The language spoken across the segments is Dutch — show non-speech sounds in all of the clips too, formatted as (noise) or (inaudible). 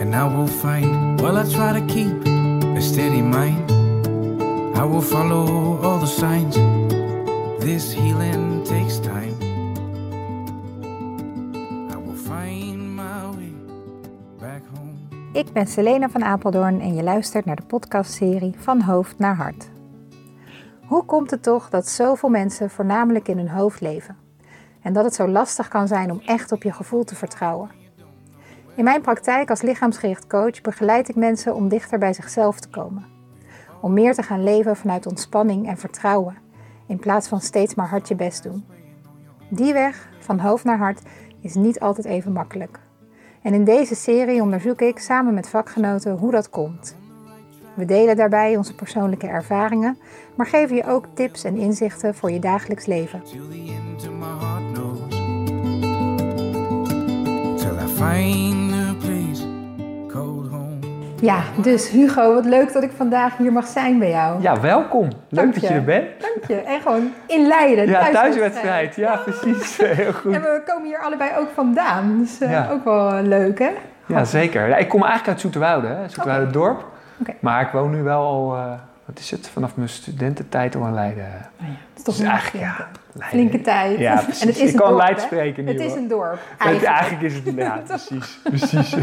and I will find. While I try to keep a steady mind, I will follow all the signs. This healing takes time. I will find my way back home. Ik ben Selena van Apeldoorn en je luistert naar de podcastserie Van Hoofd naar Hart. Hoe komt het toch dat zoveel mensen voornamelijk in hun hoofd leven? En dat het zo lastig kan zijn om echt op je gevoel te vertrouwen? In mijn praktijk als lichaamsgericht coach begeleid ik mensen om dichter bij zichzelf te komen. Om meer te gaan leven vanuit ontspanning en vertrouwen, in plaats van steeds maar hard je best doen. Die weg, van hoofd naar hart, is niet altijd even makkelijk. En in deze serie onderzoek ik samen met vakgenoten hoe dat komt. We delen daarbij onze persoonlijke ervaringen, maar geven je ook tips en inzichten voor je dagelijks leven. Ja, dus Hugo, wat leuk dat ik vandaag hier mag zijn bij jou. Ja, welkom. Leuk Dank dat je je. er bent. Dank je. En gewoon in Leiden. Ja, thuiswedstrijd. Ja, precies. (laughs) Heel goed. En we komen hier allebei ook vandaan. Dus eh, Ja. ook wel eh, leuk, hè? Ja, zeker. Ja, ik kom eigenlijk uit Zoeterwoude, hè. Zoeterwoude dorp. Oké. Maar ik woon nu wel al, eh, wat is het, vanaf mijn studententijd al in Leiden. Nou ja, het is toch Dus eigenlijk, ja, Leiden. flinke tijd. Ja, precies. (laughs) En het is ik kan hè? spreken nu. Het is een dorp, Het- eigenlijk. eigenlijk is het, ja, (laughs) precies. precies. (laughs)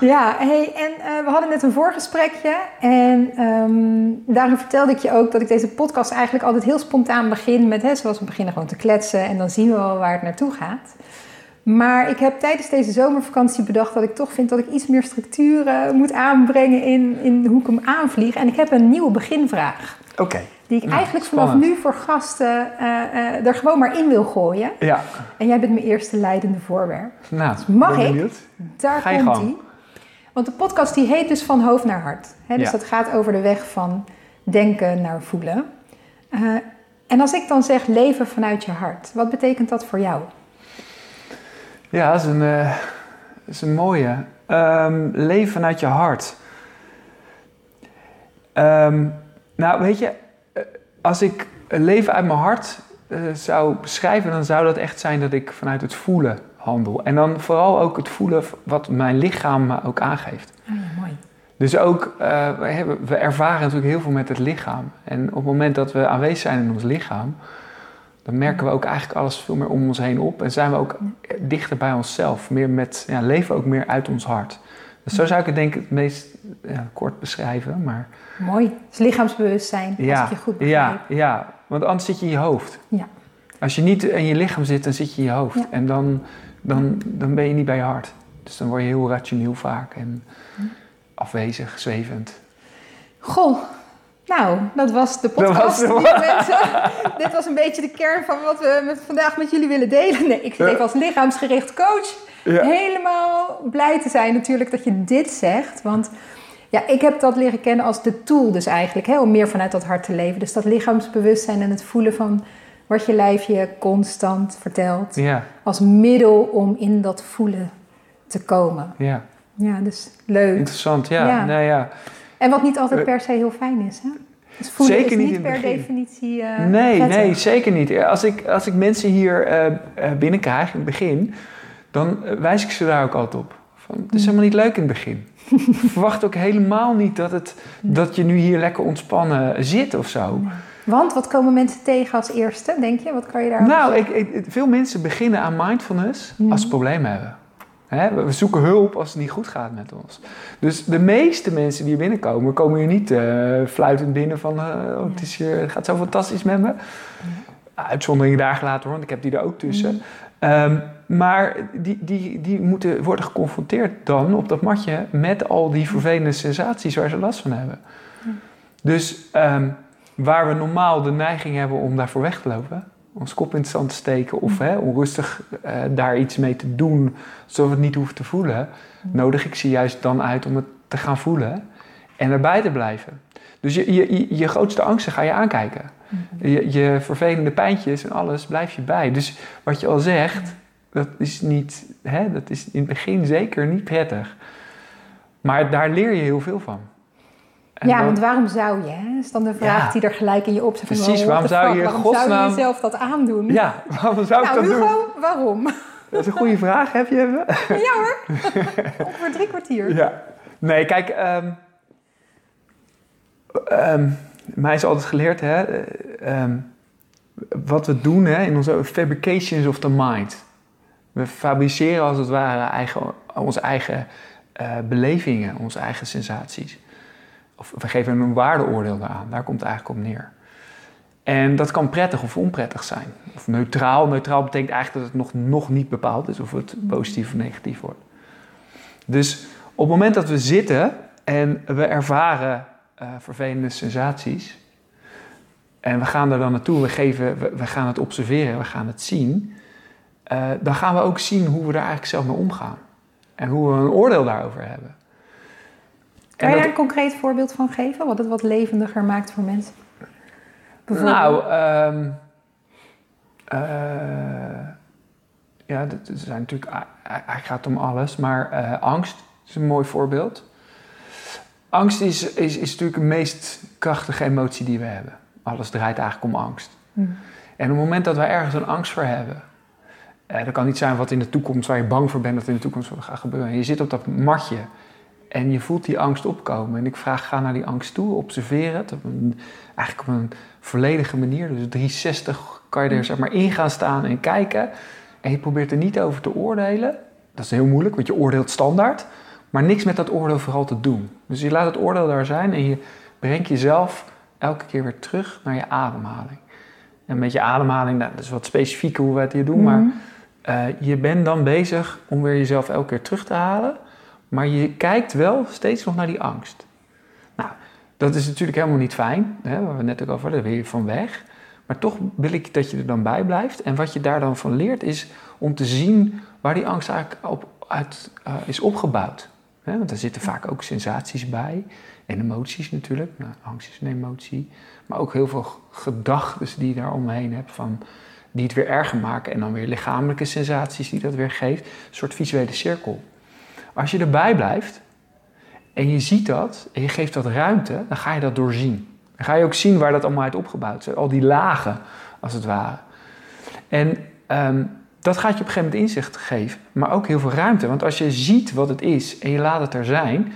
Ja, hey, en eh, we hadden net een voorgesprekje. En ehm, daarin vertelde ik je ook dat ik deze podcast eigenlijk altijd heel spontaan begin met... Hè, zoals we beginnen gewoon te kletsen en dan zien we wel waar het naartoe gaat. Maar ik heb tijdens deze zomervakantie bedacht dat ik toch vind dat ik iets meer structuur eh, moet aanbrengen in, in hoe ik hem aanvlieg. En ik heb een nieuwe beginvraag. Oké. Die ik Nou, eigenlijk vanaf spannend. nu voor gasten eh, eh, er gewoon maar in wil gooien. Ja, En jij bent mijn eerste leidende voorwerp. nou, mag ben ik? benieuwd. Daar Ga je komt ie. Want de podcast die heet dus Van Hoofd naar Hart. Hè, dus Ja. dat gaat over de weg van denken naar voelen. Eh, en als ik dan zeg leven vanuit je hart, wat betekent dat voor jou? Ja, dat is een, eh, dat is een mooie. Ehm, leven vanuit je hart. Ehm, nou, weet je, eh, als ik leven uit mijn hart eh, zou beschrijven, dan zou dat echt zijn dat ik vanuit het voelen handel. En dan vooral ook het voelen wat mijn lichaam me ook aangeeft. Oh ja, mooi. Dus ook, we, hebben, we ervaren natuurlijk heel veel met het lichaam. En op het moment dat we aanwezig zijn in ons lichaam, dan merken we ook eigenlijk alles veel meer om ons heen op. En zijn we ook dichter bij onszelf. Meer met, ja, leven ook meer uit ons hart. Dus zo zou ik het denk ik het meest ja, kort beschrijven. Maar Mooi. Dus lichaamsbewustzijn, als ja, ik je goed begrijp. ja, ja, want anders zit je in je hoofd. Ja. Als je niet in je lichaam zit, dan zit je in je hoofd. Ja. En dan, dan, dan ben je niet bij je hart. Dus dan word je heel rationeel vaak en afwezig, zwevend. Goh, nou, dat was de Dat podcast. was de- lieve mensen. Dit was een beetje de kern van wat we met, vandaag met jullie willen delen. Nee, ik even als lichaamsgericht coach Ja. helemaal blij te zijn natuurlijk dat je dit zegt. Want ja, ik heb dat leren kennen als de tool dus eigenlijk, hè, om meer vanuit dat hart te leven. Dus dat lichaamsbewustzijn en het voelen van wat je lijf je constant vertelt. Ja, Als middel om in dat voelen te komen. ja. Ja, dus leuk. Interessant, ja. Ja. Nou ja. En wat niet altijd Eh, per se heel fijn is, hè? Dus voelen Zeker is niet per begin. definitie eh nee, prettig. nee, zeker niet. Als ik, als ik mensen hier eh, binnenkrijg in het begin, dan wijs ik ze daar ook altijd op. Van, het is helemaal niet leuk in het begin. (laughs) Verwacht ook helemaal niet dat, het, dat je nu hier lekker ontspannen zit of zo. Want wat komen mensen tegen als eerste, denk je? Wat kan je daar Nou, ik, ik- veel mensen beginnen aan mindfulness als ze problemen hebben. We zoeken hulp als het niet goed gaat met ons. Dus de meeste mensen die hier binnenkomen, komen hier niet eh, fluitend binnen van eh, oh, het, is hier, het gaat zo fantastisch met me. Uitzonderingen daar gelaten hoor, want ik heb die er ook tussen. Ehm, maar die, die, die moeten worden geconfronteerd dan op dat matje met al die vervelende sensaties waar ze last van hebben. Dus ehm, waar we normaal de neiging hebben om daarvoor weg te lopen, ons kop in het zand te steken of hè, onrustig eh, daar iets mee te doen, zodat we het niet hoeven te voelen, nodig ik ze juist dan uit om het te gaan voelen en erbij te blijven. Dus je, je, je, je grootste angsten ga je aankijken. Je, je vervelende pijntjes en alles blijf je bij. Dus wat je al zegt, dat is, niet, hè, dat is in het begin zeker niet prettig. Maar daar leer je heel veel van. En ja, dan- want waarom zou je? Hè? is dan de vraag Ja. die er gelijk in je opzet. van, Precies, oh, waarom zou je waarom zou je jezelf dat aandoen? Ja, waarom zou ik nou, dat Hugo, doen? waarom? Dat is een goede vraag. Heb je hem? Ja hoor, (laughs) ongeveer drie kwartier. Ja. Nee, kijk, ehm, ehm, mij is altijd geleerd, hè, eh, ehm, wat we doen hè, in onze fabrications of the mind. We fabriceren als het ware eigen, onze eigen eh, belevingen, onze eigen sensaties. Of we geven een waardeoordeel daaraan, daar komt het eigenlijk op neer. En dat kan prettig of onprettig zijn. Of neutraal. Neutraal betekent eigenlijk dat het nog, nog niet bepaald is of het positief of negatief wordt. Dus op het moment dat we zitten en we ervaren uh, vervelende sensaties. En we gaan er dan naartoe, we, geven, we, gaan het observeren, we gaan het zien. Uh, dan gaan we ook zien hoe we er eigenlijk zelf mee omgaan. En hoe we een oordeel daarover hebben. Kan je daar een concreet voorbeeld van geven? Wat het wat levendiger maakt voor mensen? Nou, um, uh, ja, er zijn natuurlijk, eigenlijk gaat om alles, maar uh, angst is een mooi voorbeeld. Angst is, is, is natuurlijk de meest krachtige emotie die we hebben. Alles draait eigenlijk om angst. Mm. En op het moment dat wij ergens een angst voor hebben, uh, dat kan niet zijn wat in de toekomst, waar je bang voor bent dat in de toekomst gaat gebeuren. En je zit op dat matje en je voelt die angst opkomen. En ik vraag, ga naar die angst toe, observeer het. Op een, eigenlijk op een volledige manier. Dus 360 kan je er zeg maar in gaan staan en kijken. En je probeert er niet over te oordelen. Dat is heel moeilijk, want je oordeelt standaard. Maar niks met dat oordeel vooral te doen. Dus je laat het oordeel daar zijn en je brengt jezelf elke keer weer terug naar je ademhaling. En met je ademhaling, nou, dat is wat specifieker hoe we het hier doen. Maar uh, je bent dan bezig om weer jezelf elke keer terug te halen. Maar je kijkt wel steeds nog naar die angst. Nou, dat is natuurlijk helemaal niet fijn, hè, waar we net ook over hadden, daar wil je van weg. Maar toch wil ik dat je er dan bij blijft. En wat je daar dan van leert is om te zien waar die angst eigenlijk op, uit uh, is opgebouwd. Hè, want er zitten vaak ook sensaties bij en emoties natuurlijk. Nou, angst is een emotie. Maar ook heel veel gedachten die je daar omheen hebt van die het weer erger maken. En dan weer lichamelijke sensaties die dat weer geeft. Een soort visuele cirkel. Als je erbij blijft en je ziet dat en je geeft dat ruimte, dan ga je dat doorzien. Dan ga je ook zien waar dat allemaal uit opgebouwd is. Al die lagen, als het ware. En um, dat gaat je op een gegeven moment inzicht geven, maar ook heel veel ruimte. Want als je ziet wat het is en je laat het er zijn,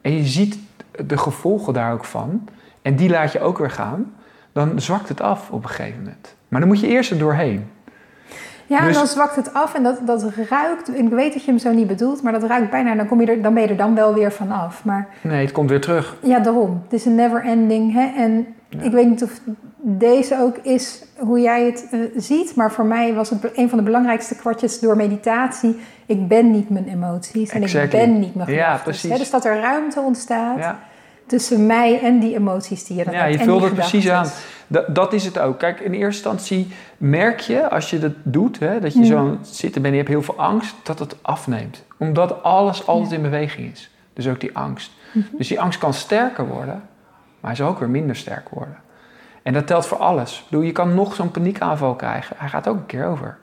en je ziet de gevolgen daar ook van, en die laat je ook weer gaan, dan zwakt het af op een gegeven moment. Maar dan moet je eerst er doorheen. Ja, en dus- dan zwakt het af en dat, dat ruikt. Ik weet dat je hem zo niet bedoelt, maar dat ruikt bijna. Dan, kom je er, dan ben je er dan wel weer vanaf. Maar, nee, het komt weer terug. Ja, daarom. Het is een never ending. Hè? En ik weet niet of deze ook is hoe jij het uh, ziet, maar voor mij was het een van de belangrijkste kwartjes door meditatie. Ik ben niet mijn emoties en exactly. ik ben niet mijn gedachten. Ja, precies. Hè? Dus dat er ruimte ontstaat. Ja tussen mij en die emoties die je dan ja, hebt. Ja, je vult het precies aan. Dat, dat, is het ook. Kijk, in eerste instantie merk je als je dat doet, hè, dat je mm. zo zit en je hebt heel veel angst, dat het afneemt. Omdat alles altijd in beweging is. Dus ook die angst. Mm -hmm. Dus die angst kan sterker worden, maar hij zal ook weer minder sterk worden. En dat telt voor alles. Ik bedoel, je kan nog zo'n paniekaanval krijgen. Hij gaat ook een keer over.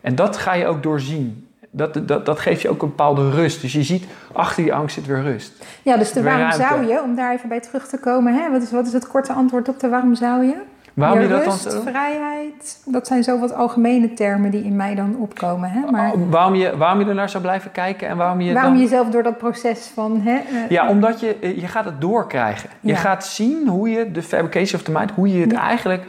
En dat ga je ook doorzien dat, dat, dat geeft je ook een bepaalde rust. Dus je ziet, achter die angst zit weer rust. Ja, dus de waarom zou je, om daar even bij terug te komen, hè? Wat, is, wat is het korte antwoord op de waarom zou je? Waarom je, je dat rust, dan vrijheid, dat zijn zo wat algemene termen die in mij dan opkomen. Hè? Maar, oh, waarom, je, waarom je ernaar zou blijven kijken en waarom je Waarom dan... jezelf door dat proces van... Hè, uh, ja, omdat je, eh, je gaat het doorkrijgen. Je gaat zien hoe je, de fabrication of the mind, hoe je het ja. eigenlijk,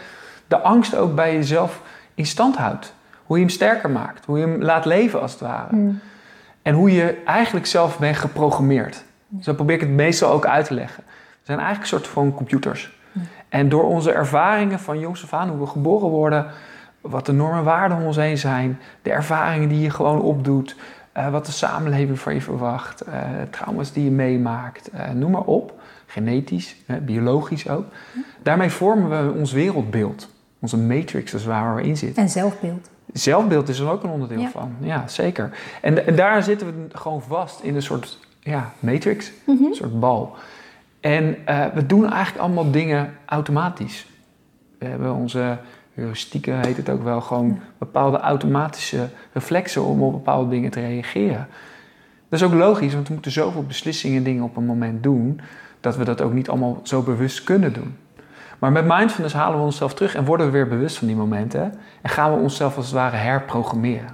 de angst ook bij jezelf in stand houdt. Hoe je hem sterker maakt, hoe je hem laat leven als het ware. Hmm. En hoe je eigenlijk zelf bent geprogrammeerd. Dus dat probeer ik het meestal ook uit te leggen. We zijn eigenlijk een soort van computers. En door onze ervaringen van jongs af aan, hoe we geboren worden, wat de normen en waarden om ons heen zijn, de ervaringen die je gewoon opdoet, uh, wat de samenleving van je verwacht, uh, trauma's die je meemaakt, uh, noem maar op, genetisch, biologisch ook. Daarmee vormen we ons wereldbeeld, onze matrix, dat is waar we in zitten. En zelfbeeld. Zelfbeeld is er ook een onderdeel ja. van, ja zeker. En, en, daar zitten we gewoon vast in een soort ja, matrix, mm -hmm. een soort bal. En uh, we doen eigenlijk allemaal dingen automatisch. We hebben onze heuristieken, heet het ook wel, gewoon bepaalde automatische reflexen om op bepaalde dingen te reageren. Dat is ook logisch, want we moeten zoveel beslissingen en dingen op een moment doen, dat we dat ook niet allemaal zo bewust kunnen doen. Maar met mindfulness halen we onszelf terug en worden we weer bewust van die momenten. En gaan we onszelf als het ware herprogrammeren.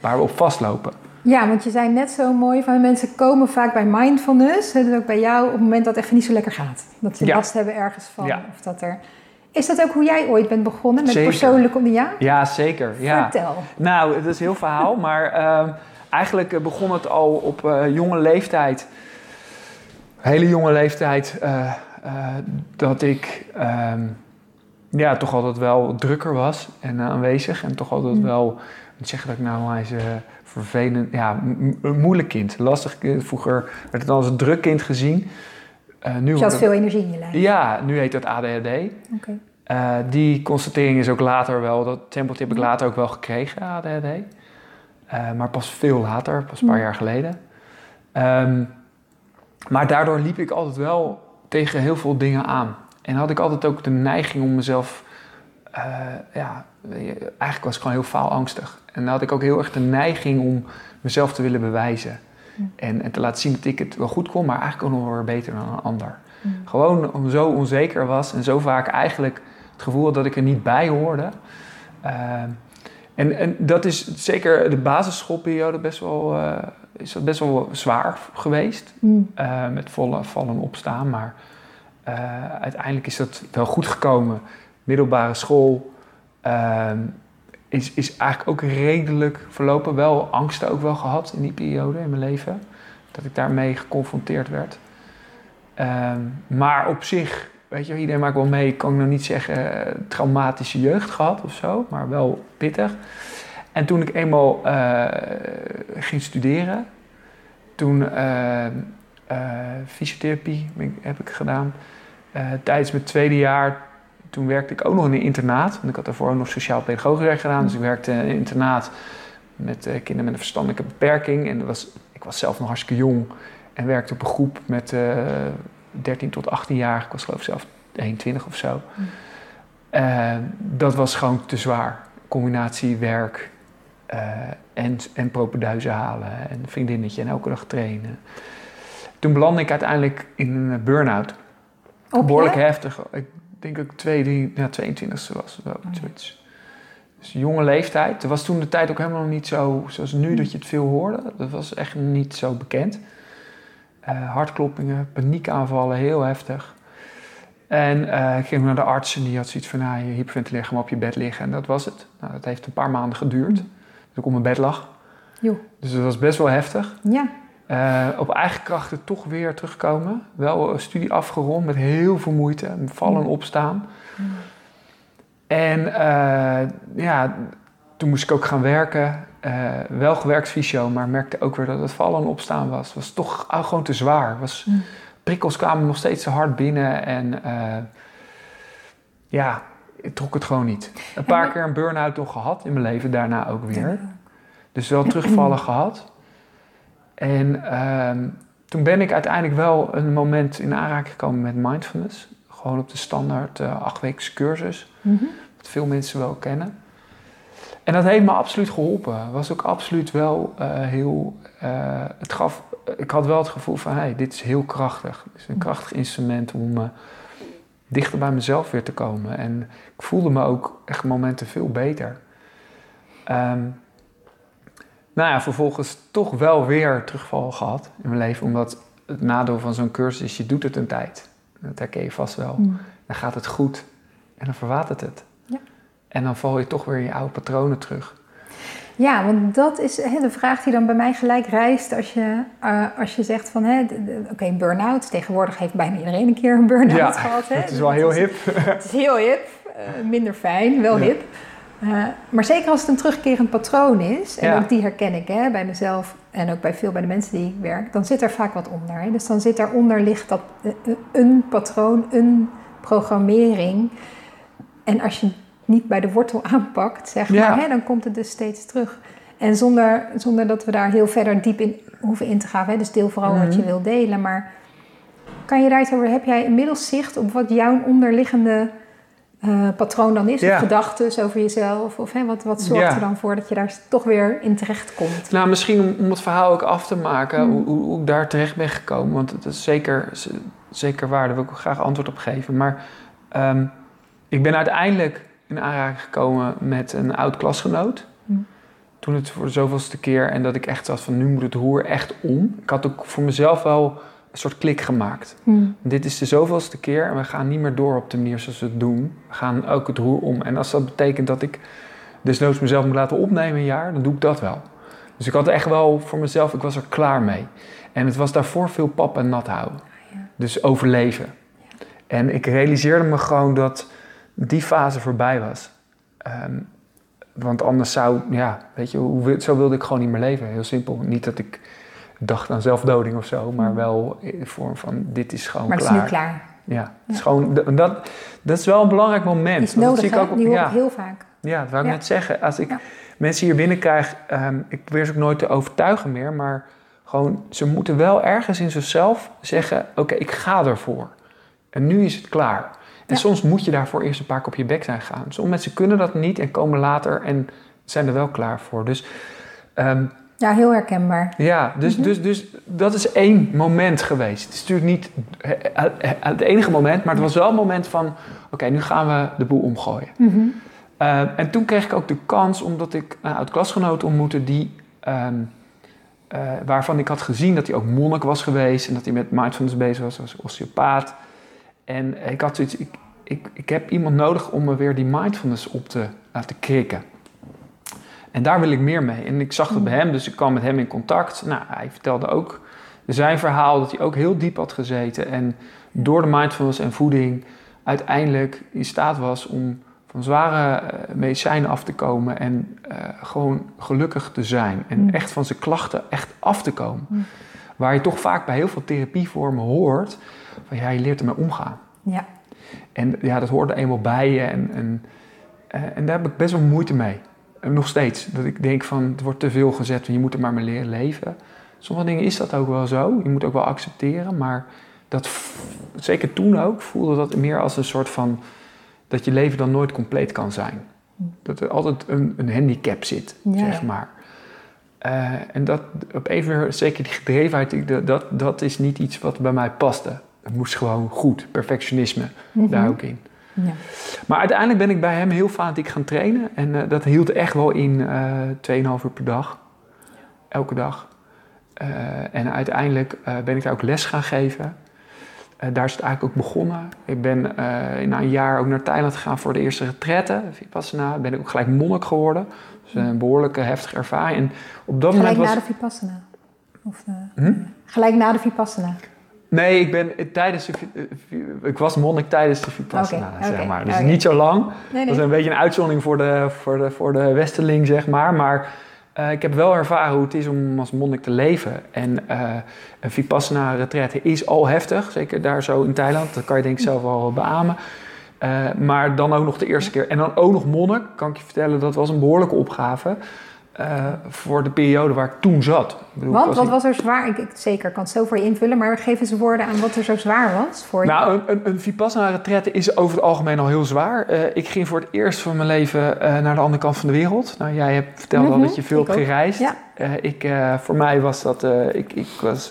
waar we op vastlopen. Ja, want je zei net zo mooi van mensen komen vaak bij mindfulness, dus ook bij jou, op het moment dat het even niet zo lekker gaat. Dat ze Ja. last hebben ergens van. Ja. Of dat er... Is dat ook hoe jij ooit bent begonnen met Zeker. persoonlijke... Ja? Ja, zeker. Ja. Vertel. Nou, dat is een heel verhaal, (laughs) maar ehm, eigenlijk eh, begon het al op eh, jonge leeftijd. Hele jonge leeftijd, eh, eh, dat ik ehm, ja, toch altijd wel drukker was en eh, aanwezig. En toch altijd Mm. wel, niet zeggen dat ik nou is eh, vervelend, ja, een moeilijk kind, lastig kind. Vroeger werd het als een druk kind gezien. Eh, nu Dus je had veel energie in je lijf. Ja, nu heet dat ADHD. Oké. Die constatering is ook later wel, dat tempeltje heb ik later ook wel gekregen, ADHD. Maar pas veel later, pas een paar Ja. jaar geleden. Ehm, maar daardoor liep ik altijd wel tegen heel veel dingen aan. En had ik altijd ook de neiging om mezelf... eh, ja, eigenlijk was ik gewoon heel faalangstig. En dan had ik ook heel erg de neiging om mezelf te willen bewijzen. Ja. En, en te laten zien dat ik het wel goed kon, maar eigenlijk ook nog wel weer beter dan een ander. Ja. Gewoon om zo onzeker was en zo vaak eigenlijk het gevoel had dat ik er niet bij hoorde. Ehm, en, en dat is zeker de basisschoolperiode best wel, eh, is dat best wel zwaar geweest. Mm. eh, met volle vallen opstaan. Maar eh, uiteindelijk is dat wel goed gekomen. Middelbare school ehm, is, is eigenlijk ook redelijk verlopen. Wel angsten ook wel gehad in die periode in mijn leven. Dat ik daarmee geconfronteerd werd. Ehm, maar op zich, weet je, iedereen maakt wel mee. Ik kan nog niet zeggen eh, traumatische jeugd gehad of zo, maar wel pittig. En toen ik eenmaal eh, ging studeren, toen eh, eh, fysiotherapie heb ik gedaan. Tijdens mijn tweede jaar, toen werkte ik ook nog in een internaat. Want ik had daarvoor ook nog sociaal-pedagogisch werk gedaan. Dus ik werkte in een internaat met kinderen met een verstandelijke beperking. En dat was, ik was zelf nog hartstikke jong en werkte op een groep met eh 13 tot 18 jaar. Ik was geloof ik zelf 21 of zo. Mm. Eh, dat was gewoon te zwaar. Combinatie werk en, en propenduizen halen en vriendinnetje en elke dag trainen. Toen belandde ik uiteindelijk in een burn-out. Op Behoorlijk heftig. Ik denk dat ik twee, drie, ja, 22 was. Wel, Oh zoiets. Dus jonge leeftijd. Er was toen de tijd ook helemaal niet zo zoals nu dat je het veel hoorde. Dat was echt niet zo bekend. Eh, hartkloppingen, paniekaanvallen, heel heftig. En eh, ik ging naar de arts en die had zoiets van, nou, je hyperventileer, ga maar op je bed liggen. En dat was het. Nou, dat heeft een paar maanden geduurd. Mm. Dus ik op mijn bed lag. Dus dat was best wel heftig. Ja. Eh, op eigen krachten toch weer terugkomen. Wel een studie afgerond met heel veel moeite. Vallen en opstaan. En eh, ja, toen moest ik ook gaan werken. Eh, wel gewerkt fysio, maar merkte ook weer dat het vallen en opstaan was. Het was toch ah, gewoon te zwaar. Was, prikkels kwamen nog steeds te hard binnen. En ja, ik trok het gewoon niet. Een paar keer een burn-out nog gehad in mijn leven. Daarna ook weer. Dus wel terugvallen (clears throat) gehad. En ehm, toen ben ik uiteindelijk wel een moment in aanraking gekomen met mindfulness. Gewoon op de standaard achtweekse cursus. Mhm. Wat veel mensen wel kennen. En dat heeft me absoluut geholpen. Was ook absoluut wel eh, heel... eh, het gaf, ik had wel het gevoel van, hey, dit is heel krachtig. Het is een krachtig instrument om dichter bij mezelf weer te komen. En ik voelde me ook echt momenten veel beter. Ehm, nou ja, vervolgens toch wel weer terugval gehad in mijn leven. Omdat het nadeel van zo'n cursus is, je doet het een tijd. Dat herken je vast wel. Mm. Dan gaat het goed en dan verwatert het. Ja. En dan val je toch weer in je oude patronen terug. Ja, want dat is hè, de vraag die dan bij mij gelijk rijst als je, eh, als je zegt van, oké, een burn-out. Tegenwoordig heeft bijna iedereen een keer een burn-out Ja, gehad. Hè? Het is wel heel hip. (laughs) Het is heel hip, eh, minder fijn, wel Ja. hip. Eh, maar zeker als het een terugkerend patroon is, en Ja. ook die herken ik hè, bij mezelf en ook bij veel bij de mensen die ik werk, dan zit er vaak wat onder. Hè? Dus dan zit daaronder ligt dat, een patroon, een programmering. En als je niet bij de wortel (laughs) aanpakt, zeg Ja. maar, hè, dan komt het dus steeds terug. En zonder, zonder dat we daar heel verder diep in hoeven in te gaan. Hè? Dus deel vooral wat je Mhm. wil delen. Maar kan je daar iets over, heb jij inmiddels zicht op wat jouw onderliggende eh, patroon dan is? Ja. Of gedachten over jezelf? Of hè, wat, wat zorgt Ja. er dan voor dat je daar toch weer in terecht komt? Nou, misschien om, om het verhaal ook af te maken, Mm. hoe, hoe, ik daar terecht ben gekomen. Want het is zeker, zeker waar, daar wil ik ook graag antwoord op geven. Maar ehm, ik ben uiteindelijk in aanraking gekomen met een oud klasgenoot. Mm. toen het voor de zoveelste keer en dat ik echt zat van nu moet het roer echt om. Ik had ook voor mezelf wel een soort klik gemaakt. Hmm. Dit is de zoveelste keer en we gaan niet meer door op de manier zoals we het doen. We gaan ook het roer om. En als dat betekent dat ik desnoods mezelf moet laten opnemen een jaar, dan doe ik dat wel. Dus ik had echt wel voor mezelf, ik was er klaar mee. En het was daarvoor veel pap en nat houden. Ja. Dus overleven. En ik realiseerde me gewoon dat die fase voorbij was. Ehm, want anders zou, ja, weet je, hoe, wil- zo wilde ik gewoon niet meer leven. Heel simpel. Niet dat ik dacht aan zelfdoding of zo, maar wel in de vorm van: dit is gewoon Maar het is klaar. nu klaar. Ja, het is Ja. gewoon, dat- dat, is wel een belangrijk moment. Is dat zie ik ook- Die hoor ja, heel vaak. ja, dat wou ik Ja. net zeggen. Als ik Ja. mensen hier binnenkrijg, ehm ik probeer ze ook nooit te overtuigen meer, maar gewoon, ze moeten wel ergens in zichzelf zeggen: Oké, ik ga ervoor. En nu is het klaar. En soms moet je daarvoor eerst een paar keer op je bek zijn gegaan. Sommige mensen kunnen dat niet en komen later en zijn er wel klaar voor. Dus ehm, Ja, heel herkenbaar. ja, dus, Mhm. dus, dus dat is één moment geweest. Het is natuurlijk niet eh, eh, het enige moment, maar het was wel een moment van: Oké, nu gaan we de boel omgooien. Mhm. Uh, en toen kreeg ik ook de kans, omdat ik een oud-klasgenoot ontmoette, die, ehm, eh, waarvan ik had gezien dat hij ook monnik was geweest en dat hij met mindfulness bezig was als osteopaat. En ik had zoiets, ik, ik, ik heb iemand nodig om me weer die mindfulness op te laten krikken. En daar wil ik meer mee. En ik zag dat bij hem, dus ik kwam met hem in contact. Nou, hij vertelde ook zijn verhaal, dat hij ook heel diep had gezeten. En door de mindfulness en voeding uiteindelijk in staat was om van zware eh, medicijnen af te komen en eh, gewoon gelukkig te zijn. En Mm. echt van zijn klachten echt af te komen. Mm. Waar je toch vaak bij heel veel therapievormen hoort, van ja, je leert ermee omgaan. Ja. En ja, dat hoort er eenmaal bij je en, en, eh, en daar heb ik best wel moeite mee. Nog steeds, dat ik denk van, het wordt te veel gezet, je moet er maar mee leren leven. Sommige dingen is dat ook wel zo, je moet ook wel accepteren, maar dat, zeker toen ook, voelde dat meer als een soort van, dat je leven dan nooit compleet kan zijn. Dat er altijd een, een handicap zit, Ja, zeg maar. Eh, en dat, op even, zeker die gedrevenheid, dat, dat is niet iets wat bij mij paste. Het moest gewoon goed, perfectionisme, Mhm. daar ook in. Ja. Maar uiteindelijk ben ik bij hem heel fanatiek gaan trainen. En eh, dat hield echt wel in eh 2,5 uur per dag. Elke dag. Eh, en uiteindelijk ben ik daar ook les gaan geven. Daar is het eigenlijk ook begonnen. Ik ben na een jaar ook naar Thailand gegaan voor de eerste retraite. Vipassana. Ben ik ook gelijk monnik geworden. Dus een behoorlijke heftige ervaring. En op dat Gelijk moment na was... de Vipassana. Of de, Hm? Gelijk na de Vipassana. Nee, ik ben eh, tijdens de... eh, vi- Ik was monnik tijdens de Vipassana, zeg maar. Dus niet zo lang. Nee, Dat is een beetje een uitzondering voor de, voor de, voor de westerling, zeg maar. Maar eh, ik heb wel ervaren hoe het is om als monnik te leven. En eh een vipassana retraite is al heftig, zeker daar zo in Thailand. Dat kan je denk ik zelf wel beamen. Eh, maar dan ook nog de eerste keer. En dan ook nog monnik, kan ik je vertellen, dat was een behoorlijke opgave. Eh, voor de periode waar ik toen zat. Ik bedoel, Want wat was er zwaar? Ik, ik, zeker, ik kan het zo voor je invullen, maar geef eens woorden aan wat er zo zwaar was voor je. Nou, een, een, een Vipassana retraite is over het algemeen al heel zwaar. Eh, ik ging voor het eerst van mijn leven eh, naar de andere kant van de wereld. Nou, jij hebt verteld al Mhm, dat je veel hebt gereisd. Ja. Ik, voor mij was dat... ik, ik was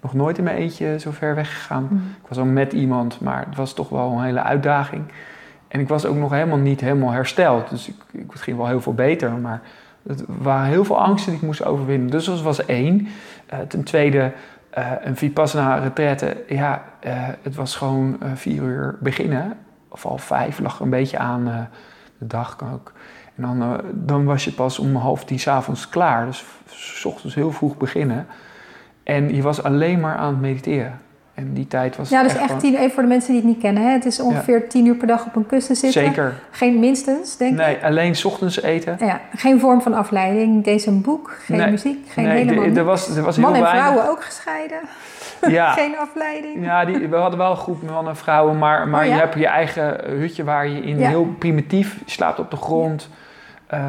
nog nooit in mijn eentje zo ver weggegaan. Mhm. Ik was al met iemand, maar het was toch wel een hele uitdaging. En ik was ook nog helemaal niet helemaal hersteld. Dus ik, ik, het ging wel heel veel beter, maar... Het waren heel veel angsten die ik moest overwinnen. Dus dat was één. Eh, ten tweede, eh, een Vipassana retraite. Ja, eh, het was gewoon vier uur beginnen. Of al vijf, lag er een beetje aan de dag ook. En dan, dan was je pas om half tien avonds klaar. Dus s ochtends heel vroeg beginnen. En je was alleen maar aan het mediteren. En die tijd was ja, dus echt gewoon- tien, even voor de mensen die het niet kennen. Hè? Het is ongeveer tien uur per dag op een kussen zitten. Zeker. Geen minstens, denk ik. Nee, alleen ochtends eten. Ja, geen vorm van afleiding, eens een boek, geen Nee. muziek, geen nee, helemaal er was, er was Man heel en weinig. vrouwen ook gescheiden, Ja, (laughs) geen afleiding. Ja, die, we hadden wel een groep mannen en vrouwen, maar, maar Oh, ja? je hebt je eigen hutje waar je in Ja. heel primitief slaapt op de grond. Eh,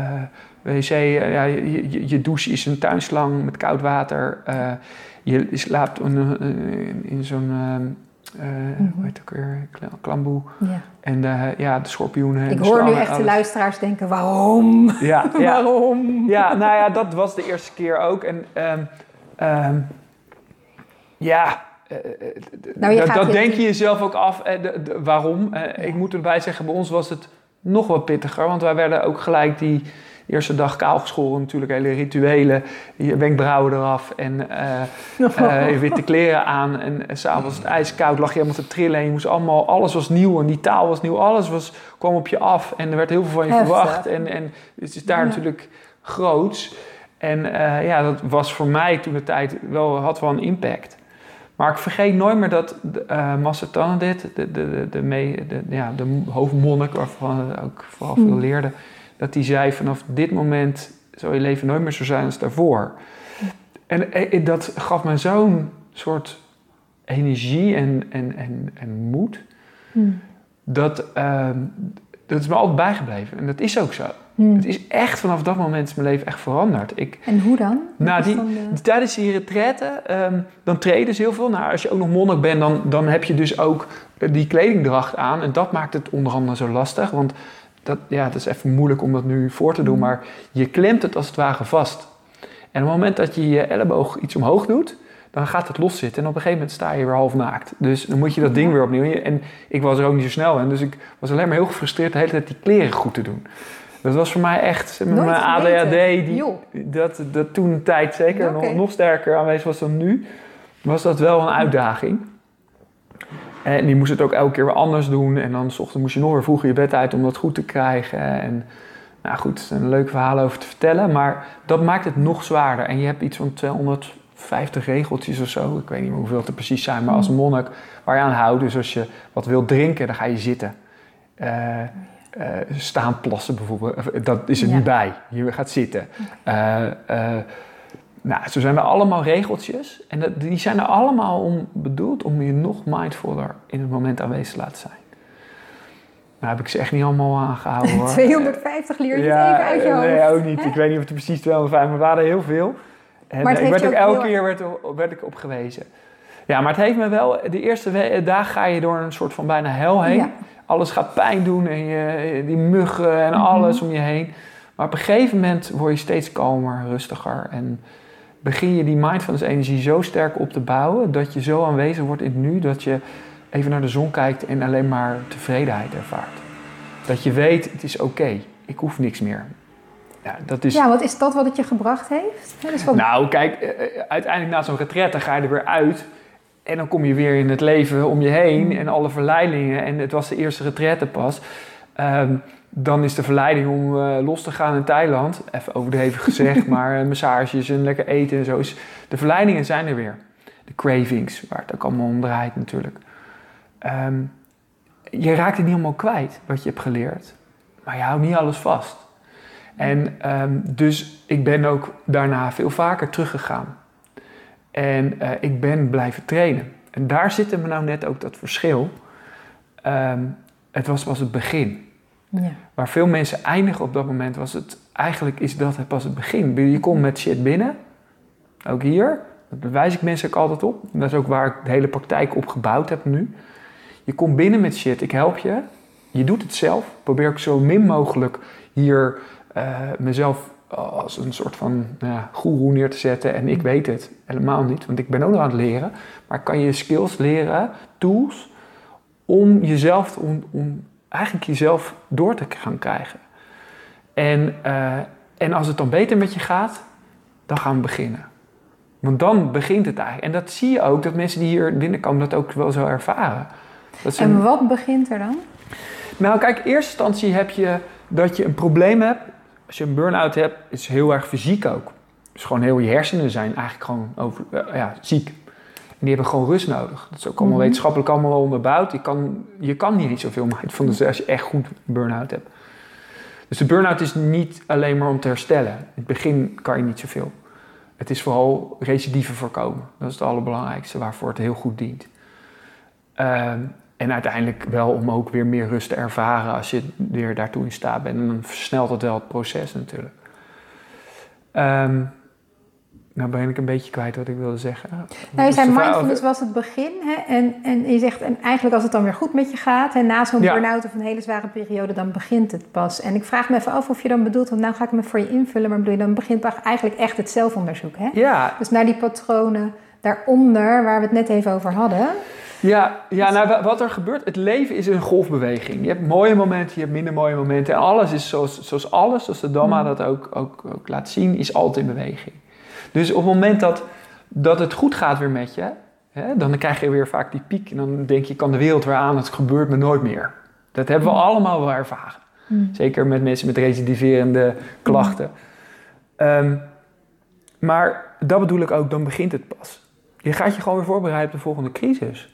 wc, eh, ja, je, je, je douche is een tuinslang met koud water. Eh, je slaapt in, in, in zo'n, eh, eh, Mhm. hoe heet het ook weer, Kla- klamboe. Ja. En eh, ja, de schorpioenen en Ik de hoor nu echt de luisteraars denken, waarom? Ja, (laughs) ja, Waarom? ja, nou ja, dat was de eerste keer ook. En ehm, ehm, ja, eh, eh, Nou, dat, denk je jezelf ook af. eh, de- de- waarom? Eh, Ik moet erbij zeggen, bij ons was het nog wat pittiger. Want wij werden ook gelijk die, eerste dag kaal geschoren, natuurlijk hele rituelen. Je wenkbrauwen eraf en uh, uh, witte kleren aan. En, en s'avonds het ijskoud, lag je helemaal te trillen. En je moest allemaal, alles was nieuw en die taal was nieuw. Alles was, kwam op je af en er werd heel veel van je verwacht. En, en het is daar natuurlijk groots. En ja, dat was voor mij toen de tijd wel, had wel een impact. Maar ik vergeet nooit meer dat uh, Master Tanadit, de, de, de, de, mee, de, ja, de hoofdmonnik waarvan ik ook vooral veel hmm. leerde, dat die zei vanaf dit moment zal je leven nooit meer zo zijn als daarvoor. En, en dat gaf me zo'n soort energie en, en, en, en moed. Hmm. Dat, uh, dat is me altijd bijgebleven. En dat is ook zo. Hmm. Het is echt vanaf dat moment is mijn leven echt veranderd. Ik, en hoe dan? Nou, die, tijdens die retraite, um, dan treden ze heel veel. Nou, als je ook nog monnik bent, dan, dan heb je dus ook die kledingdracht aan. En dat maakt het onder andere zo lastig. Want dat, ja, het is even moeilijk om dat nu voor te doen. Hmm. Maar je klemt het als het ware vast. En op het moment dat je je elleboog iets omhoog doet, dan gaat het loszitten. En op een gegeven moment sta je weer half naakt. Dus dan moet je dat ding weer opnieuw. En ik was er ook niet zo snel in. Dus ik was alleen maar heel gefrustreerd de hele tijd die kleren goed te doen. Dat was voor mij echt, met mijn ADHD, die, dat, dat toen een tijd zeker nog, nog sterker aanwezig was dan nu, was dat wel een uitdaging. En die moest het ook elke keer weer anders doen. En dan s ochtends moest je nog weer vroeger je bed uit om dat goed te krijgen. En nou goed, een leuk verhaal over te vertellen. Maar dat maakt het nog zwaarder. En je hebt iets van 250 regeltjes of zo. Ik weet niet meer hoeveel het er precies zijn. Maar als hmm. monnik waar je aan houdt. Dus als je wat wilt drinken, dan ga je zitten. Uh, uh, staan plassen bijvoorbeeld, dat is er niet bij. Je gaat zitten. Uh, nou, zo zijn er allemaal regeltjes. En dat, die zijn er allemaal om bedoeld om je nog mindfuller in het moment aanwezig te laten zijn. Nou heb ik ze echt niet allemaal aangehouden hoor. 250 leer je ja, even uit je hoofd. Nee, ook niet. Ik weet niet of het er precies 205, maar er waren heel veel. En maar ik werd ook elke keer werd, werd ik op gewezen. Ja, maar het heeft me wel... De eerste dagen ga je door een soort van bijna hel heen. Ja alles gaat pijn doen en je, die muggen en mhm. alles om je heen. Maar op een gegeven moment word je steeds kalmer, rustiger en begin je die mindfulness energie zo sterk op te bouwen dat je zo aanwezig wordt in het nu dat je even naar de zon kijkt en alleen maar tevredenheid ervaart. Dat je weet, het is oké, ik hoef niks meer. Ja, dat is... ja, wat is dat wat het je gebracht heeft? wat... Nou, kijk, eh, eh, uiteindelijk na zo'n retret, ga je er weer uit en dan kom je weer in het leven om je heen mm. en alle verleidingen. En het was de eerste retraite pas. Um, dan is de verleiding om uh, los te gaan in Thailand. Even overdreven gezegd, (laughs) maar uh, massages en lekker eten en zo. Is, de verleidingen zijn er weer. De cravings, waar het ook allemaal om draait natuurlijk. Um, je raakt het niet allemaal kwijt, wat je hebt geleerd. Maar je houdt niet alles vast. En um, dus ik ben ook daarna veel vaker teruggegaan. En uh, ik ben blijven trainen. En daar zit me nou net ook dat verschil. Um, het was pas het begin. Ja. Waar veel mensen eindigen op dat moment, was het eigenlijk is dat pas het begin. Je komt met shit binnen, ook hier. Dat wijs ik mensen ook altijd op. Dat is ook waar ik de hele praktijk op gebouwd heb nu. Je komt binnen met shit, ik help je. Je doet het zelf. Probeer ik zo min mogelijk hier uh, mezelf als een soort van ja, goeroe neer te zetten. En ik weet het helemaal niet, want ik ben ook nog aan het leren. Maar kan je skills leren, tools, om jezelf, om eigenlijk jezelf door te gaan krijgen. En, uh, en als het dan beter met je gaat, dan gaan we beginnen. Want dan begint het eigenlijk. En dat zie je ook, dat mensen die hier binnenkomen dat ook wel zo ervaren. Dat en wat begint er dan? Nou, kijk, in eerste instantie heb je dat je een probleem hebt als je een burn-out hebt, is het heel erg fysiek ook. Dus gewoon heel je hersenen zijn eigenlijk gewoon over, uh, ja, ziek. Die hebben gewoon rust nodig. Dat is ook allemaal mhm. wetenschappelijk allemaal onderbouwd. Je kan, je kan hier niet zoveel mindfulness als je echt goed burn-out hebt. Dus de burn-out is niet alleen maar om te herstellen. In het begin kan je niet zoveel. Het is vooral recidieven voorkomen. Dat is het allerbelangrijkste waarvoor het heel goed dient. Ehm, en uiteindelijk wel om ook weer meer rust te ervaren als je weer daartoe in staat bent. En dan versnelt dat wel het proces natuurlijk. Um, nou ben ik een beetje kwijt wat ik wilde zeggen. Nou, je zei mindfulness was het begin. Hè? En, en je zegt, en eigenlijk als het dan weer goed met je gaat... en na zo'n burn-out of een hele zware periode, dan begint het pas. En ik vraag me even af of je dan bedoelt... want nou ga ik me voor je invullen... maar bedoel je dan begint eigenlijk echt het zelfonderzoek, hè? Ja. Dus naar die patronen daaronder, waar we het net even over hadden... Ja, ja nou, wa- wat er gebeurt, het leven is een golfbeweging. Je hebt mooie momenten, je hebt minder mooie momenten. En alles is zoals, zoals alles, zoals de Dhamma dat ook, ook, ook laat zien, is altijd in beweging. Dus op het moment dat, dat het goed gaat weer met je, hè, dan krijg je weer vaak die piek. En dan denk je, kan de wereld weer aan, het gebeurt me nooit meer. Dat hebben we allemaal wel ervaren. Mm. Zeker met mensen met recidiverende klachten. Ehm, maar dat bedoel ik ook, dan begint het pas. Je gaat je gewoon weer voorbereiden op de volgende crisis.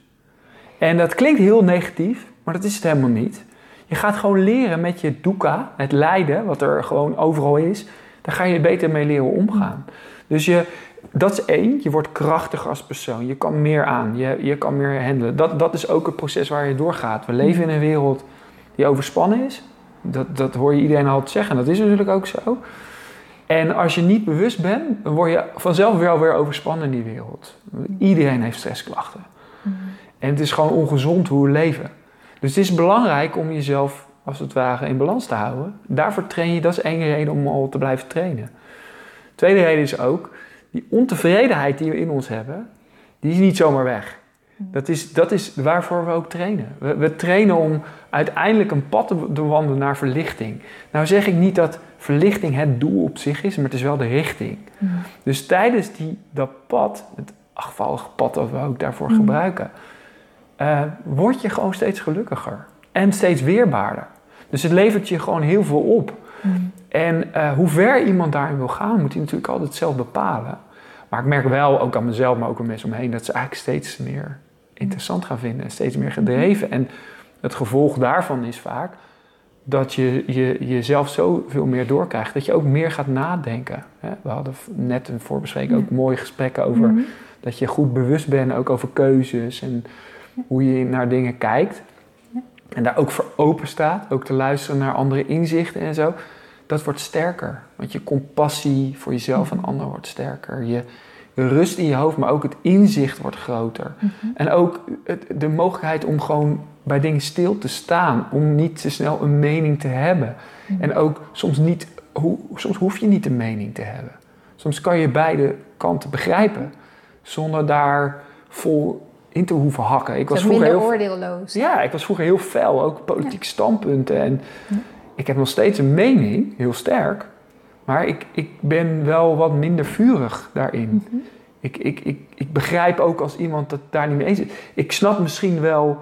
En dat klinkt heel negatief, maar dat is het helemaal niet. Je gaat gewoon leren met je dukkha, het lijden, wat er gewoon overal is. Daar ga je beter mee leren omgaan. Dus je, dat is één, je wordt krachtiger als persoon. Je kan meer aan, je, je kan meer handelen. Dat, dat is ook het proces waar je doorgaat. We leven in een wereld die overspannen is. Dat, dat hoor je iedereen altijd zeggen. En dat is natuurlijk ook zo. En als je niet bewust bent, dan word je vanzelf wel weer overspannen in die wereld. Iedereen heeft stressklachten. En het is gewoon ongezond hoe we leven. Dus het is belangrijk om jezelf, als het ware, in balans te houden. Daarvoor train je, dat is één reden om al te blijven trainen. Tweede reden is ook, die ontevredenheid die we in ons hebben, die is niet zomaar weg. Dat is, dat is waarvoor we ook trainen. We, we trainen om uiteindelijk een pad te wandelen naar verlichting. Nou zeg ik niet dat verlichting het doel op zich is, maar het is wel de richting. Dus tijdens die, dat pad, het achtvallige pad dat we ook daarvoor gebruiken, eh, word je gewoon steeds gelukkiger en steeds weerbaarder. Dus het levert je gewoon heel veel op. En eh, hoe ver iemand daarin wil gaan, moet hij natuurlijk altijd zelf bepalen. Maar ik merk wel, ook aan mezelf, maar ook aan mensen omheen, dat ze eigenlijk steeds meer interessant gaan vinden en steeds meer gedreven. En het gevolg daarvan is vaak dat je, je jezelf zoveel meer doorkrijgt, dat je ook meer gaat nadenken. We hadden net een voorbespreking ook mooie gesprekken over Mhm. dat je goed bewust bent, ook over keuzes en hoe je naar dingen kijkt. En daar ook voor open staat, ook te luisteren naar andere inzichten en zo. Dat wordt sterker. Want je compassie voor jezelf en anderen wordt sterker. Je, je rust in je hoofd, maar ook het inzicht wordt groter. En ook het- de mogelijkheid om gewoon bij dingen stil te staan. Om niet te snel een mening te hebben. En ook soms niet, hoe, soms hoef je niet een mening te hebben. Soms kan je beide kanten begrijpen. Zonder daar vol in te hoeven hakken. Ik was vroeger heel oordeelloos. ja, ik was vroeger heel fel, ook politieke standpunten. En ik heb nog steeds een mening, heel sterk. Maar ik, ik ben wel wat minder vurig daarin. ik, ik, ik, ik begrijp ook als iemand dat daar niet mee eens is. Ik snap misschien wel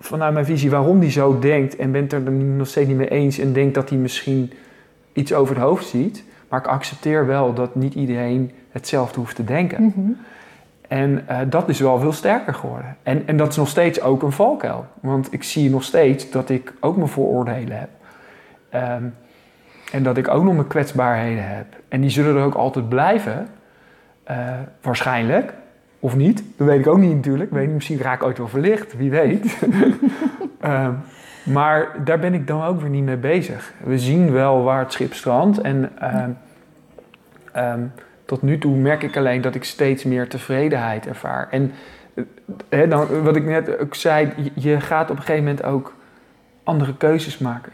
vanuit mijn visie waarom die zo denkt. En ben het er nog steeds niet mee eens. En denk dat hij misschien iets over het hoofd ziet. Maar ik accepteer wel dat niet iedereen hetzelfde hoeft te denken. Mhm. En eh, dat is wel veel sterker geworden. En, en dat is nog steeds ook een valkuil. Want ik zie nog steeds dat ik ook mijn vooroordelen heb. Ehm, en dat ik ook nog mijn kwetsbaarheden heb. En die zullen er ook altijd blijven. Eh, waarschijnlijk. Of niet. Dat weet ik ook niet natuurlijk. Weet misschien raak ik ooit wel verlicht. Wie weet. (laughs) Ehm, maar daar ben ik dan ook weer niet mee bezig. We zien wel waar het schip strandt. En ehm, tot nu toe merk ik alleen dat ik steeds meer tevredenheid ervaar. En eh, dan, wat ik net ook zei, je gaat op een gegeven moment ook andere keuzes maken.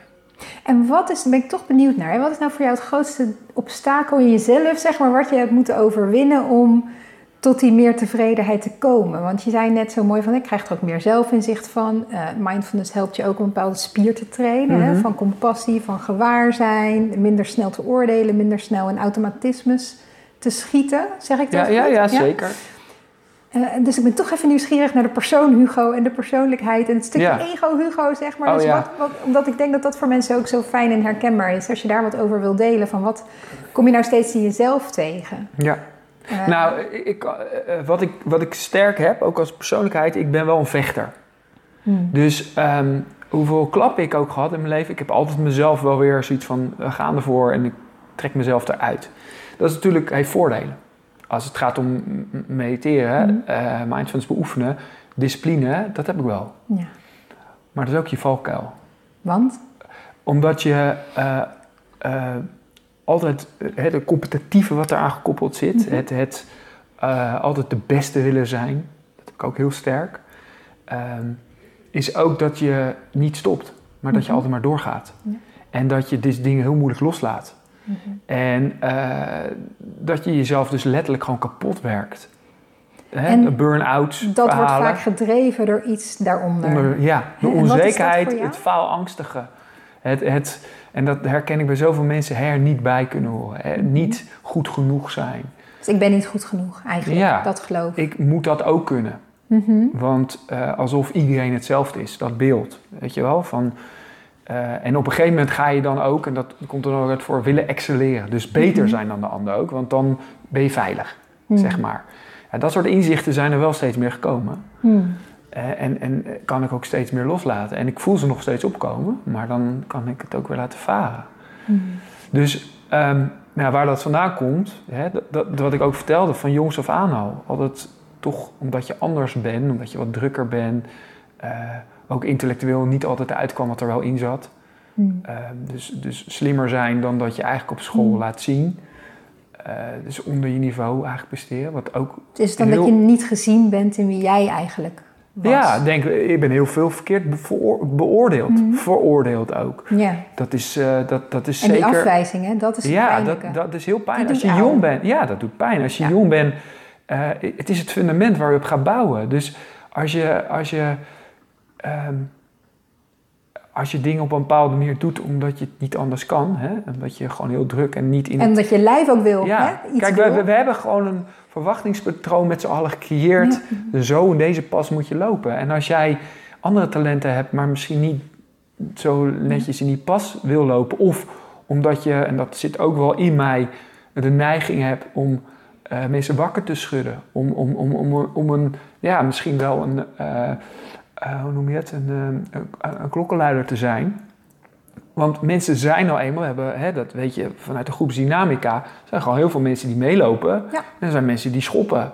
En wat is, daar ben ik toch benieuwd naar, hè? wat is nou voor jou het grootste obstakel in jezelf, zeg maar, wat je hebt moeten overwinnen om tot die meer tevredenheid te komen? Want je zei net zo mooi van, ik krijg er ook meer zelfinzicht van. Eh, mindfulness helpt je ook om een bepaalde spier te trainen, hè? Mhm. van compassie, van gewaarzijn, minder snel te oordelen, minder snel in automatismes te schieten, zeg ik dat Ja, ja, goed? ja, zeker. Eh, dus ik ben toch even nieuwsgierig naar de persoon Hugo en de persoonlijkheid en het stukje Ja. ego Hugo, zeg maar. Oh, dus ja. wat, wat, omdat ik denk dat dat voor mensen ook zo fijn en herkenbaar is. Als je daar wat over wil delen, van wat kom je nou steeds in jezelf tegen? Ja. Eh, Nou, ik, eh, wat, ik, wat ik sterk heb, ook als persoonlijkheid, ik ben wel een vechter. hmm. Dus ehm, hoeveel klappen ik ook gehad in mijn leven, ik heb altijd mezelf wel weer zoiets van we gaan ervoor en ik trek mezelf eruit. Dat is natuurlijk, heeft voordelen. Als het gaat om mediteren, eh, mindfulness beoefenen, discipline, dat heb ik wel. Ja. Maar dat is ook je valkuil. Want? Omdat je eh, eh, altijd het competitieve wat eraan gekoppeld zit, Mhm. het, het altijd de beste willen zijn, dat heb ik ook heel sterk, ehm, is ook dat je niet stopt, maar dat je Mhm. altijd maar doorgaat. Ja. En dat je deze dingen heel moeilijk loslaat. Mhm. En eh, dat je jezelf dus letterlijk gewoon kapot werkt. hè, burn-out Dat wordt vaak gedreven door iets daaronder. Onder- ja, de onzekerheid, het faalangstige. Het, het, en dat herken ik bij zoveel mensen, er niet bij kunnen horen. Hè, Mhm. niet goed genoeg zijn. Dus ik ben niet goed genoeg eigenlijk, Ja. dat geloof ik. Ik moet dat ook kunnen. Mhm. Want eh, alsof iedereen hetzelfde is, dat beeld. Weet je wel? Van, eh, en op een gegeven moment ga je dan ook, en dat komt er ook uit voor, willen excelleren. Dus beter Mhm. zijn dan de ander ook, want dan ben je veilig, Mhm. zeg maar. Ja, dat soort inzichten zijn er wel steeds meer gekomen. Mhm. Eh, en, en kan ik ook steeds meer loslaten. En ik voel ze nog steeds opkomen, maar dan kan ik het ook weer laten varen. Dus ehm, nou, waar dat vandaan komt, hè, dat, dat, wat ik ook vertelde van jongs af aan al. Altijd toch omdat je anders bent, omdat je wat drukker bent. eh, ook intellectueel niet altijd uitkwam wat er wel in zat. Mhm. Ehm, dus, dus slimmer zijn dan dat je eigenlijk op school Mm. laat zien. Eh, dus onder je niveau eigenlijk presteren. Wat ook Dus is dan heel- dat je niet gezien bent in wie jij eigenlijk was. Ja, ik denk, ik ben heel veel verkeerd beoordeeld. Mhm. Veroordeeld ook. Ja. Dat is, eh, dat, dat is En die zeker... afwijzing, hè, dat is het ja, dat, dat is heel pijn. Die Als je jong bent, ja, dat doet pijn. Als je Ja. jong bent, eh, het is het fundament waar je op gaat bouwen. Dus als je, als je, ehm, als je dingen op een bepaalde manier doet omdat je het niet anders kan, hè, omdat je gewoon heel druk en niet in En dat je lijf ook wil, ja, hè? Iets kijk, wil. we, we, hebben gewoon een verwachtingspatroon met z'n allen gecreëerd. Zo in deze pas moet je lopen. En als jij andere talenten hebt, maar misschien niet zo netjes in die pas wil lopen, of omdat je, en dat zit ook wel in mij, de neiging hebt om eh, mensen wakker te schudden, om, om, om, om, om een, ja, misschien wel een, eh, eh, hoe noem je het, een, eh, een, een klokkenluider te zijn. Want mensen zijn nou eenmaal, hebben, hè, dat weet je vanuit de groepsdynamica, er zijn gewoon heel veel mensen die meelopen. Ja. En er zijn mensen die schoppen.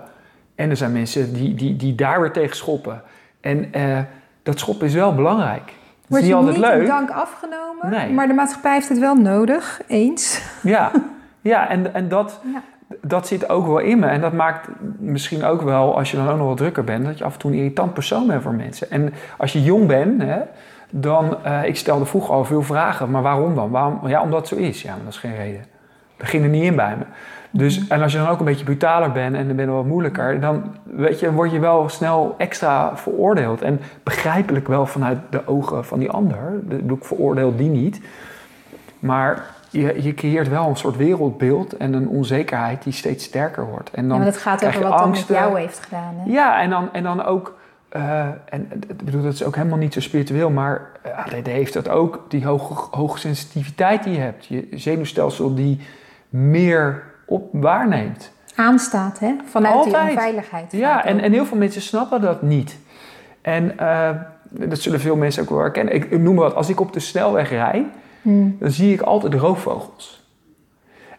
En er zijn mensen die, die, die daar weer tegen schoppen. En eh, dat schoppen is wel belangrijk. Wordt is je niet altijd niet in leuk. dank afgenomen, Nee. maar de maatschappij heeft het wel nodig, eens. Ja, (laughs) ja en, en dat, Ja. Dat zit ook wel in me. En dat maakt misschien ook wel, als je dan ook nog wat drukker bent, dat je af en toe een irritant persoon bent voor mensen. En als je jong bent, hè, dan, eh, ik stelde vroeger al veel vragen, maar waarom dan? Waarom? Ja, omdat het zo is. Ja, dat is geen reden. Dat er niet in bij me. Dus, en als je dan ook een beetje brutaler bent en dan ben je wat moeilijker, dan weet je, word je wel snel extra veroordeeld. En begrijpelijk wel vanuit de ogen van die ander. Ik veroordeel die niet. Maar je, je creëert wel een soort wereldbeeld en een onzekerheid die steeds sterker wordt. En Ja, dan maar dat gaat over wat angsten. met jou heeft gedaan. Hè? Ja, en dan, en dan ook, eh, en ik bedoel, dat is ook helemaal niet zo spiritueel, maar eh, ADD heeft dat ook, die hoge, hoge sensitiviteit die je hebt. Je zenuwstelsel die meer op waarneemt. Aanstaat, hè? Vanuit Altijd. die onveiligheid. Ja, en, en heel veel mensen snappen dat niet. En eh, dat zullen veel mensen ook wel herkennen. Ik, ik noem maar wat, als ik op de snelweg rijd, Hmm. dan zie ik altijd roofvogels.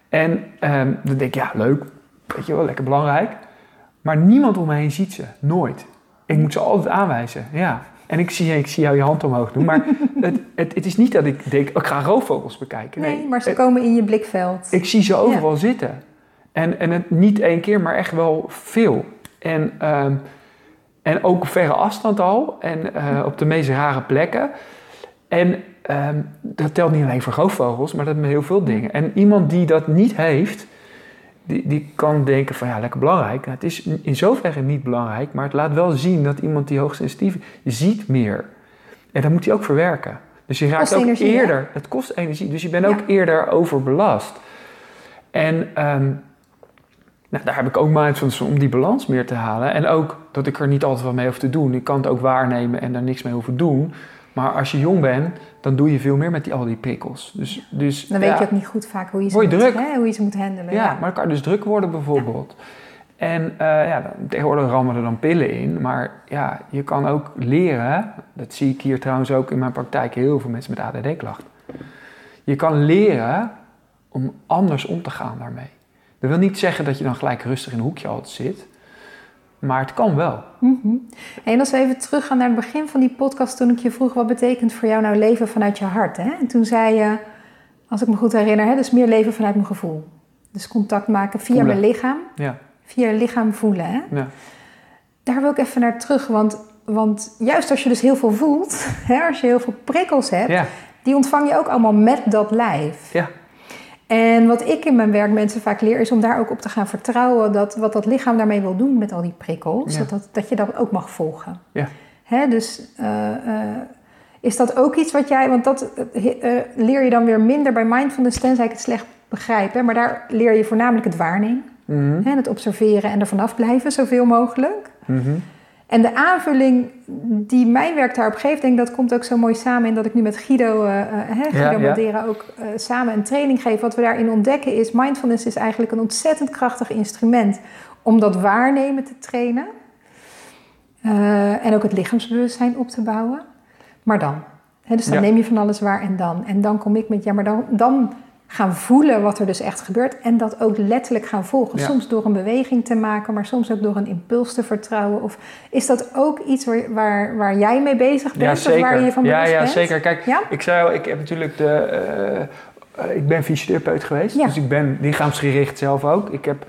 En ehm, dan denk ik, ja, leuk, weet je wel, lekker belangrijk. Maar niemand om me heen ziet ze, nooit. Ik moet ze altijd aanwijzen, ja. En ik zie, ik zie jou je hand omhoog doen, maar (laughs) het, het, het is niet dat ik denk, ik ga roofvogels bekijken. Nee, maar ze het- komen in je blikveld. ik zie ze overal zitten. En, en het niet één keer, maar echt wel veel. En, ehm, en ook op verre afstand al. En eh, op de meest rare plekken. En ehm, dat telt niet alleen voor roofvogels, maar dat met heel veel dingen. En iemand die dat niet heeft, die, die kan denken van ja, lekker belangrijk. Nou, het is in zoverre niet belangrijk, maar het laat wel zien dat iemand die hoogsensitief is, ziet meer. En dat moet hij ook verwerken. Dus je raakt ook energie, eerder, het kost energie, dus je bent Ja. ook eerder overbelast. En ehm, nou, daar heb ik ook mindfulness om die balans meer te halen. En ook dat ik er niet altijd wat mee hoef te doen. Ik kan het ook waarnemen en daar niks mee hoeven doen. Maar als je jong bent, dan doe je veel meer met die, al die prikkels. Dus, dus, Dan weet ja, je ook niet goed vaak hoe je ze, moet, druk. Hè, hoe je ze moet handelen. Ja, maar het kan dus druk worden bijvoorbeeld. En eh, ja, dan, tegenwoordig rammen er dan pillen in. Maar ja, je kan ook leren. Dat zie ik hier trouwens ook in mijn praktijk heel veel mensen met ADD-klachten. Je kan leren om anders om te gaan daarmee. Dat wil niet zeggen dat je dan gelijk rustig in een hoekje altijd zit. Maar het kan wel. Mhm. En als we even teruggaan naar het begin van die podcast, toen ik je vroeg wat betekent voor jou nou leven vanuit je hart. Hè? En toen zei je, als ik me goed herinner, hè, dus meer leven vanuit mijn gevoel. Dus contact maken via Voelen. mijn lichaam, Ja, via lichaam voelen. Hè? ja. Daar wil ik even naar terug, want, want juist als je dus heel veel voelt, (laughs) hè, als je heel veel prikkels hebt, ja. die ontvang je ook allemaal met dat lijf. ja. En wat ik in mijn werk mensen vaak leer, is om daar ook op te gaan vertrouwen dat wat dat lichaam daarmee wil doen met al die prikkels, Ja. dat, dat, dat je dat ook mag volgen. Ja. Hè, dus eh, eh, is dat ook iets wat jij, want dat eh, leer je dan weer minder bij mindfulness, tenzij ik het slecht begrijp. Hè, maar daar leer je voornamelijk het waarnemen, Mhm. hè, het observeren en er vanaf blijven, zoveel mogelijk. Mhm. En de aanvulling die mijn werk daarop geeft, denk ik, dat komt ook zo mooi samen in dat ik nu met Guido, eh, eh, hè, Guido Ja, ook eh, samen een training geef. Wat we daarin ontdekken is, mindfulness is eigenlijk een ontzettend krachtig instrument om dat waarnemen te trainen. En ook het lichaamsbewustzijn op te bouwen. Maar dan. Dus dan Ja. neem je van alles waar en dan. En dan kom ik met, ja, maar dan, dan gaan voelen wat er dus echt gebeurt. En dat ook letterlijk gaan volgen. Ja. Soms door een beweging te maken, maar soms ook door een impuls te vertrouwen. Of is dat ook iets waar, waar, waar jij mee bezig bent? Ja, Of zeker. waar je van ja, ja, bent? zeker. Kijk, Ja? ik zei al, ik heb natuurlijk de... eh, eh, ik ben fysiotherapeut geweest, Ja. dus ik ben lichaamsgericht zelf ook. Ik heb,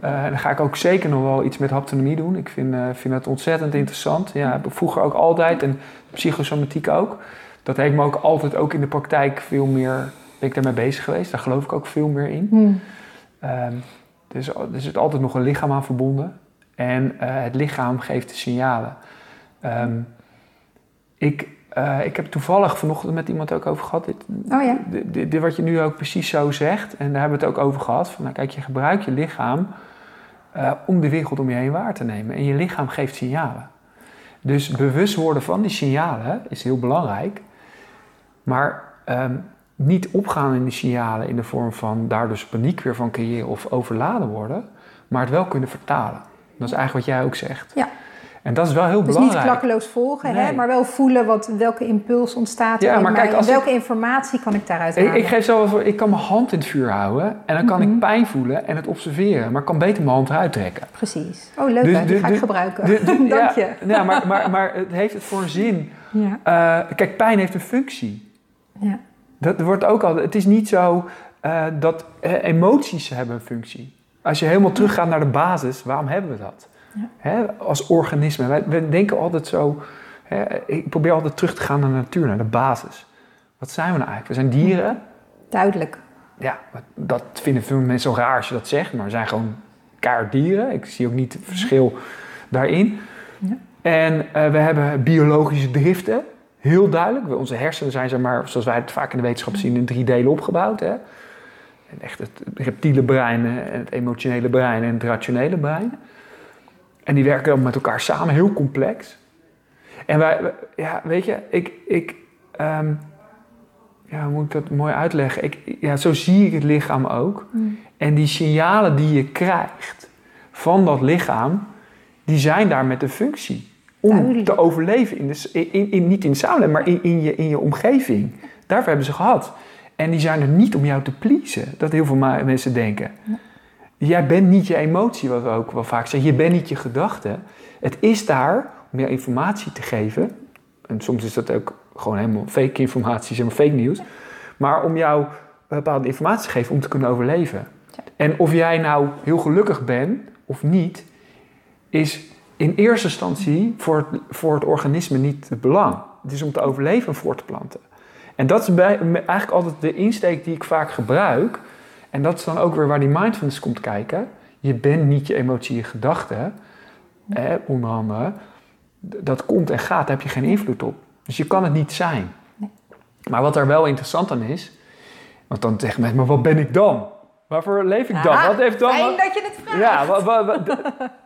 eh, en dan ga ik ook zeker nog wel iets met haptonomie doen. Ik vind, vind dat ontzettend interessant. Ja, vroeger ook altijd en psychosomatiek ook. Dat heeft me ook altijd ook in de praktijk veel meer... Ben ik daarmee bezig geweest. Daar geloof ik ook veel meer in. Hmm. Ehm, er, is, er zit altijd nog een lichaam aan verbonden. En eh, het lichaam geeft de signalen. Ehm, ik, eh, ik heb toevallig vanochtend met iemand ook over gehad. Dit, Oh ja. dit, dit- dit wat je nu ook precies zo zegt. En daar hebben we het ook over gehad. Van, nou, kijk, je gebruikt je lichaam eh, om de wereld om je heen waar te nemen. En je lichaam geeft signalen. Dus bewust worden van die signalen is heel belangrijk. Maar ehm, niet opgaan in die signalen in de vorm van daar dus paniek weer van creëren of overladen worden. Maar het wel kunnen vertalen. Dat is eigenlijk wat jij ook zegt. Ja. En dat is wel heel Dus niet belangrijk. klakkeloos volgen, hè, maar wel voelen wat, welke impuls ontstaat er Ja, in maar mij kijk, en als ik- welke informatie kan ik daaruit Ik, halen. ik geef zelf voor, ik kan mijn hand in het vuur houden en dan kan Mhm. ik pijn voelen en het observeren. Maar ik kan beter mijn hand eruit trekken. Precies. Oh, leuk Dus hè, die de- ga ik de- gebruiken. De- de- (laughs) Dank ja, je. Ja, maar, maar, maar het heeft het voor een zin. (laughs) Ja. Eh, kijk, pijn heeft een functie. Ja. Dat wordt ook al. Het is niet zo eh, dat eh, emoties hebben een functie. Als je helemaal teruggaat naar de basis, waarom hebben we dat? Ja. Hè, als organisme. Wij, we denken altijd zo. Hè, ik probeer altijd terug te gaan naar de natuur, naar de basis. Wat zijn we nou eigenlijk? We zijn dieren. Duidelijk. Ja, dat vinden veel mensen zo raar als je dat zegt, maar we zijn gewoon kaart dieren. Ik zie ook niet het verschil daarin. Ja. En eh, we hebben biologische driften, heel duidelijk. Onze hersenen zijn, zeg maar, zoals wij het vaak in de wetenschap zien, in drie delen opgebouwd. Hè? En echt het reptiele brein, en het emotionele brein en het rationele brein. En die werken dan met elkaar samen, heel complex. En wij, ja, weet je, ik, ik ehm, ja, hoe moet ik dat mooi uitleggen? Ik, ja, zo zie ik het lichaam ook. Mm. En die signalen die je krijgt van dat lichaam, die zijn daar met een functie. Om te overleven, in de, in, in, niet in de samenleving, maar in, in, je, in je omgeving. Daarvoor hebben ze gehad. En die zijn er niet om jou te pleasen, dat heel veel mensen denken. Jij bent niet je emotie, wat we ook wel vaak zeggen. Je bent niet je gedachte. Het is daar om jou informatie te geven. En soms is dat ook gewoon helemaal fake informatie, zeg maar fake nieuws. Maar om jou bepaalde informatie te geven om te kunnen overleven. En of jij nou heel gelukkig bent of niet, is in eerste instantie voor het, voor het organisme niet het belang. Het is om te overleven en voor te planten. En dat is bij, eigenlijk altijd de insteek die ik vaak gebruik. En dat is dan ook weer waar die mindfulness komt kijken. Je bent niet je emotie, je gedachten. Eh, onder andere. Dat komt en gaat, daar heb je geen invloed op. Dus je kan het niet zijn. Nee. Maar wat er wel interessant aan is... Want dan zeggen mensen, maar wat ben ik dan? Waarvoor leef ik dan? Ah, wat heeft dan... Fijn wat- dat je het vraagt. ja, wa- wa- wa- d- (laughs)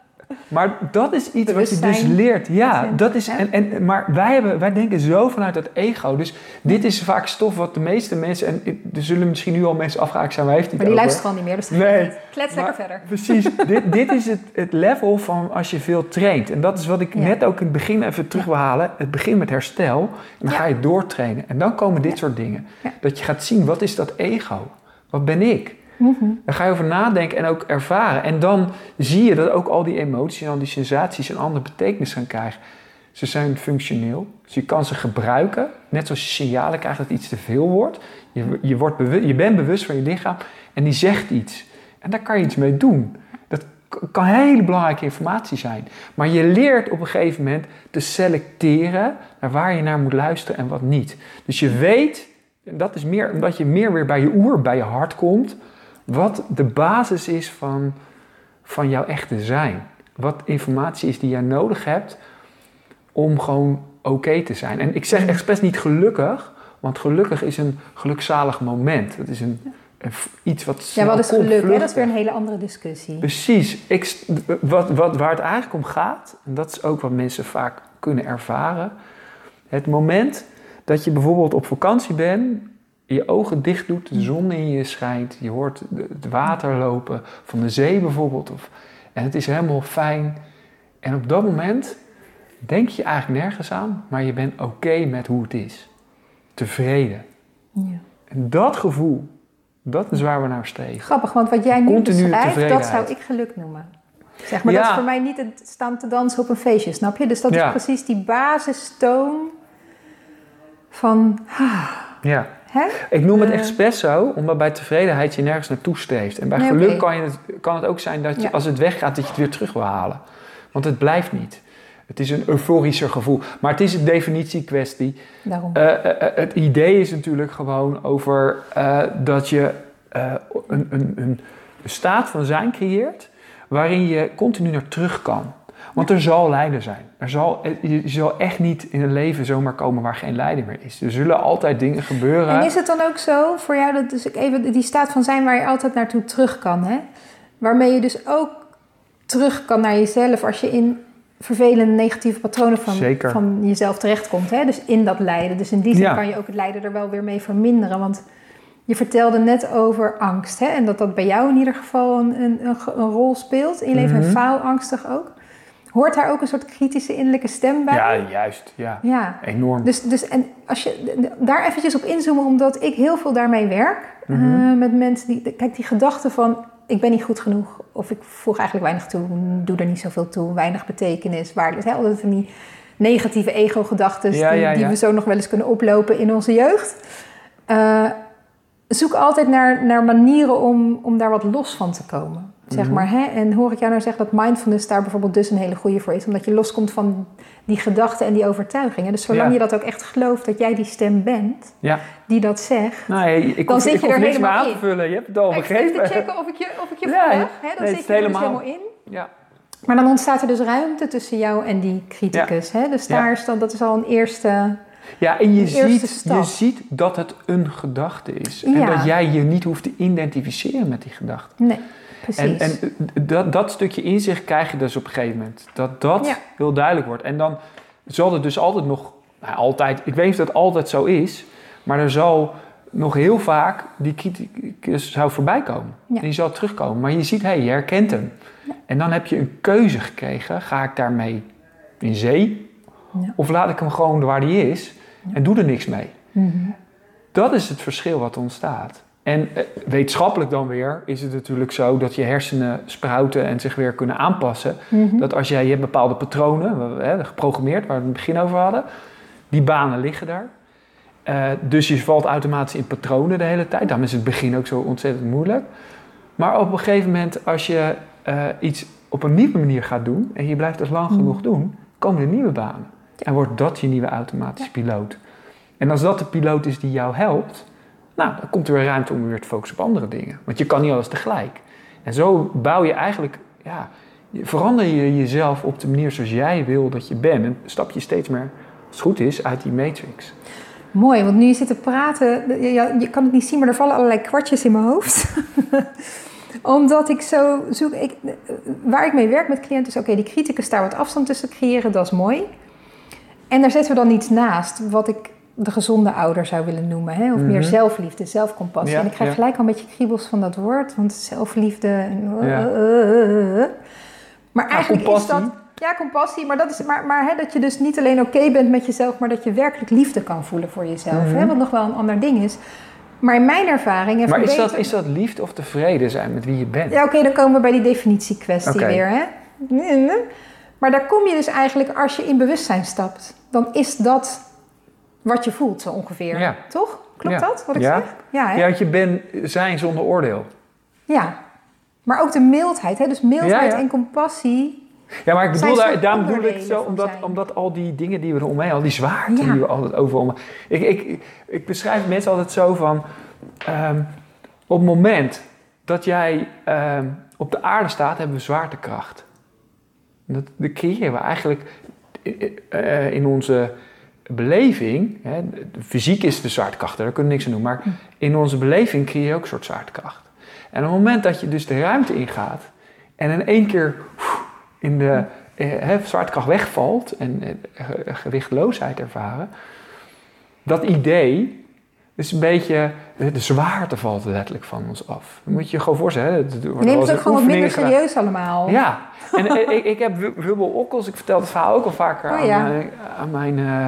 maar dat is iets wat je dus leert. Ja, dat is. En, en, maar wij, hebben, wij denken zo vanuit het ego. Dus dit is vaak stof wat de meeste mensen. En er zullen misschien nu al mensen afgehaakt zijn, waar heeft Maar die luisteren al niet meer, dus Nee. (laughs) klets lekker verder. Precies, (laughs) dit, dit is het, het level van als je veel traint. En dat is wat ik Ja. net ook in het begin even terug wil halen. Het begint met herstel. En dan Ja. ga je doortrainen. En dan komen dit Ja. soort dingen. Dat je gaat zien, wat is dat ego? Wat ben ik? Mhm. Daar ga je over nadenken en ook ervaren. En dan zie je dat ook al die emoties en al die sensaties een andere betekenis gaan krijgen. Ze zijn functioneel, dus je kan ze gebruiken. Net zoals je signalen krijgt dat iets te veel wordt. Je, je, wordt je bent bewust van je lichaam en die zegt iets. En daar kan je iets mee doen. Dat kan hele belangrijke informatie zijn. Maar je leert op een gegeven moment te selecteren naar waar je naar moet luisteren en wat niet. Dus je weet, En dat is meer omdat je meer weer bij je oer, bij je hart komt. Wat de basis is van, van jouw echte zijn. Wat informatie is die jij nodig hebt om gewoon oké te zijn. En ik zeg expres niet gelukkig, want gelukkig is een gelukzalig moment. Het is een, iets wat Ja, wat is geluk? Hè? Dat is weer een hele andere discussie. Precies. Ik, wat, wat, waar het eigenlijk om gaat, en dat is ook wat mensen vaak kunnen ervaren. Het moment dat je bijvoorbeeld op vakantie bent, je ogen dicht doet, de zon in je schijnt, je hoort het water lopen van de zee bijvoorbeeld. Of, en het is helemaal fijn. En op dat moment denk je eigenlijk nergens aan, maar je bent oké met hoe het is. Tevreden. Ja. En dat gevoel, dat is waar we naar streven. Grappig, want wat jij nu beschrijft, dat tevredenheid. zou ik geluk noemen. Zeg maar, dat is voor mij niet het staan te dansen op een feestje, snap je? Dus dat Ja. is precies die basistoon van, ah, Ja. Hè? Ik noem het Eh. expres zo, omdat bij tevredenheid je nergens naartoe streeft. En bij Nee, geluk kan, je het, kan het ook zijn dat je, Ja. als het weggaat, dat je het weer terug wil halen. Want het blijft niet. Het is een euforischer gevoel. Maar het is een definitiekwestie. Daarom. Eh, eh, het idee is natuurlijk gewoon over dat je een, een, een staat van zijn creëert waarin je continu naar terug kan. Want er zal lijden zijn. Er zal, eh, je zal echt niet in een leven zomaar komen waar geen lijden meer is. Er zullen altijd dingen gebeuren. En is het dan ook zo voor jou, dat dus ik even die staat van zijn waar je altijd naartoe terug kan, hè? Waarmee je dus ook terug kan naar jezelf als je in vervelende negatieve patronen van, Zeker. van jezelf terechtkomt. Hè? Dus in dat lijden. Dus in die zin Ja. kan je ook het lijden er wel weer mee verminderen. Want je vertelde net over angst. Hè? En dat dat bij jou in ieder geval een, een, een, rol speelt in je leven. Mhm. En faalangstig ook. Hoort daar ook een soort kritische innerlijke stem bij? Ja, juist. Ja. Ja. Enorm. Dus, dus en als je daar eventjes op inzoomen, omdat ik heel veel daarmee werk. Mhm. eh, met mensen die, kijk, die gedachte van ik ben niet goed genoeg. Of ik voeg eigenlijk weinig toe, doe er niet zoveel toe, weinig betekenis, waarde. Hè, altijd van die negatieve ego-gedachten Ja, die, ja, die ja. we zo nog wel eens kunnen oplopen in onze jeugd. Eh, zoek altijd naar, naar manieren om, om daar wat los van te komen. Zeg Mhm. maar, hè? En hoor ik jou nou zeggen dat mindfulness daar bijvoorbeeld dus een hele goede voor is. Omdat je loskomt van die gedachten en die overtuigingen. Dus zolang Ja. je dat ook echt gelooft dat jij die stem bent Ja. die dat zegt. Nee, ik Dan hoef, zit ik je er niks helemaal aan te vullen. Je hebt het al Ik begrepen. te checken of ik je, of ik je (laughs) Ja, ja. Hè? Dan Nee, zit je er dus helemaal- helemaal in. Ja. Maar dan ontstaat er dus ruimte tussen jou en die criticus. Hè? Dus daar is dan, dat is al een eerste... ja, en je ziet, je ziet dat het een gedachte is. En dat jij je niet hoeft te identificeren met die gedachte. Nee, precies. en dat, dat stukje inzicht krijg je dus op een gegeven moment. Dat dat Ja. heel duidelijk wordt. En dan zal er dus altijd nog, nou, altijd, ik weet niet of dat altijd zo is, maar er zal nog heel vaak die criticus zou voorbij komen. Ja. En die zal terugkomen. Maar je ziet, hé, hey, je herkent hem. En dan heb je een keuze gekregen. Ga ik daarmee in zee? Ja. Of laat ik hem gewoon waar hij is en doe er niks mee? Mhm. Dat is het verschil wat ontstaat. En eh, wetenschappelijk dan weer is het natuurlijk zo dat je hersenen spruiten en zich weer kunnen aanpassen. Mhm. Dat als jij je hebt bepaalde patronen, hè, geprogrammeerd, waar we het in het begin over hadden, die banen liggen daar. Eh, dus je valt automatisch in patronen de hele tijd. Daarom is het begin ook zo ontzettend moeilijk. Maar op een gegeven moment, als je eh, iets op een nieuwe manier gaat doen en je blijft het lang Mhm. genoeg doen, komen er nieuwe banen. En wordt dat je nieuwe automatische piloot. En als dat de piloot is die jou helpt, nou, dan komt er weer ruimte om weer te focussen op andere dingen. Want je kan niet alles tegelijk. En zo bouw je eigenlijk, ja, verander je jezelf op de manier zoals jij wil dat je bent. En stap je steeds meer, als het goed is, uit die matrix. Mooi, want nu je zit te praten, je, je kan het niet zien, maar er vallen allerlei kwartjes in mijn hoofd. (laughs) Omdat ik zo zoek, ik, waar ik mee werk met cliënten is, oké, die criticus daar wat afstand tussen creëren, dat is mooi. En daar zetten we dan iets naast, wat ik de gezonde ouder zou willen noemen. Hè? Of Mhm. meer zelfliefde, zelfcompassie. Ja, en ik krijg ja. gelijk al een beetje kriebels van dat woord, want zelfliefde... en- Ja. Maar eigenlijk is dat... Ja, compassie, maar, dat, is, maar, maar hè, dat je dus niet alleen oké bent met jezelf, maar dat je werkelijk liefde kan voelen voor jezelf. Mhm. Hè? Wat nog wel een ander ding is. Maar in mijn ervaring... Maar is dat, is dat liefde of tevreden zijn met wie je bent? Ja, oké, dan komen we bij die definitiekwestie Oké. weer. Hè? Maar daar kom je dus eigenlijk als je in bewustzijn stapt. Dan is dat wat je voelt, zo ongeveer. Ja. Toch? Klopt Ja. dat, wat ik Ja. zeg? Ja, hè? Ja, want je bent zijn zonder oordeel. Ja. Maar ook de mildheid. Hè? Dus mildheid Ja, ja. en compassie Ja, maar ik bedoel, daar, daarom bedoel ik het zo, omdat, omdat al die dingen die we eromheen, al die zwaarte Ja. die we altijd overal... om- Ik, ik, ik, beschrijf mensen altijd zo van, ehm, op het moment dat jij ehm, op de aarde staat, hebben we zwaartekracht. Dat, dat creëren we eigenlijk i- eh, in onze beleving. Hè, fysiek is de zwaartekracht, daar kunnen we niks aan doen. Maar in onze beleving creëer je ook een soort zwaartekracht. En op het moment dat je dus de ruimte ingaat en in één keer in de eh, hè, zwaartekracht wegvalt en eh, ge- gewichtloosheid ervaren, dat idee is een beetje, de zwaarte valt letterlijk van ons af. Dat moet je je gewoon voorstellen. Je neemt het ook gewoon wat minder serieus allemaal. Ja, en ik, ik heb wu- Wubbel Okkels, ik vertel het verhaal ook al vaker Oh aan ja. mijn, aan mijn eh,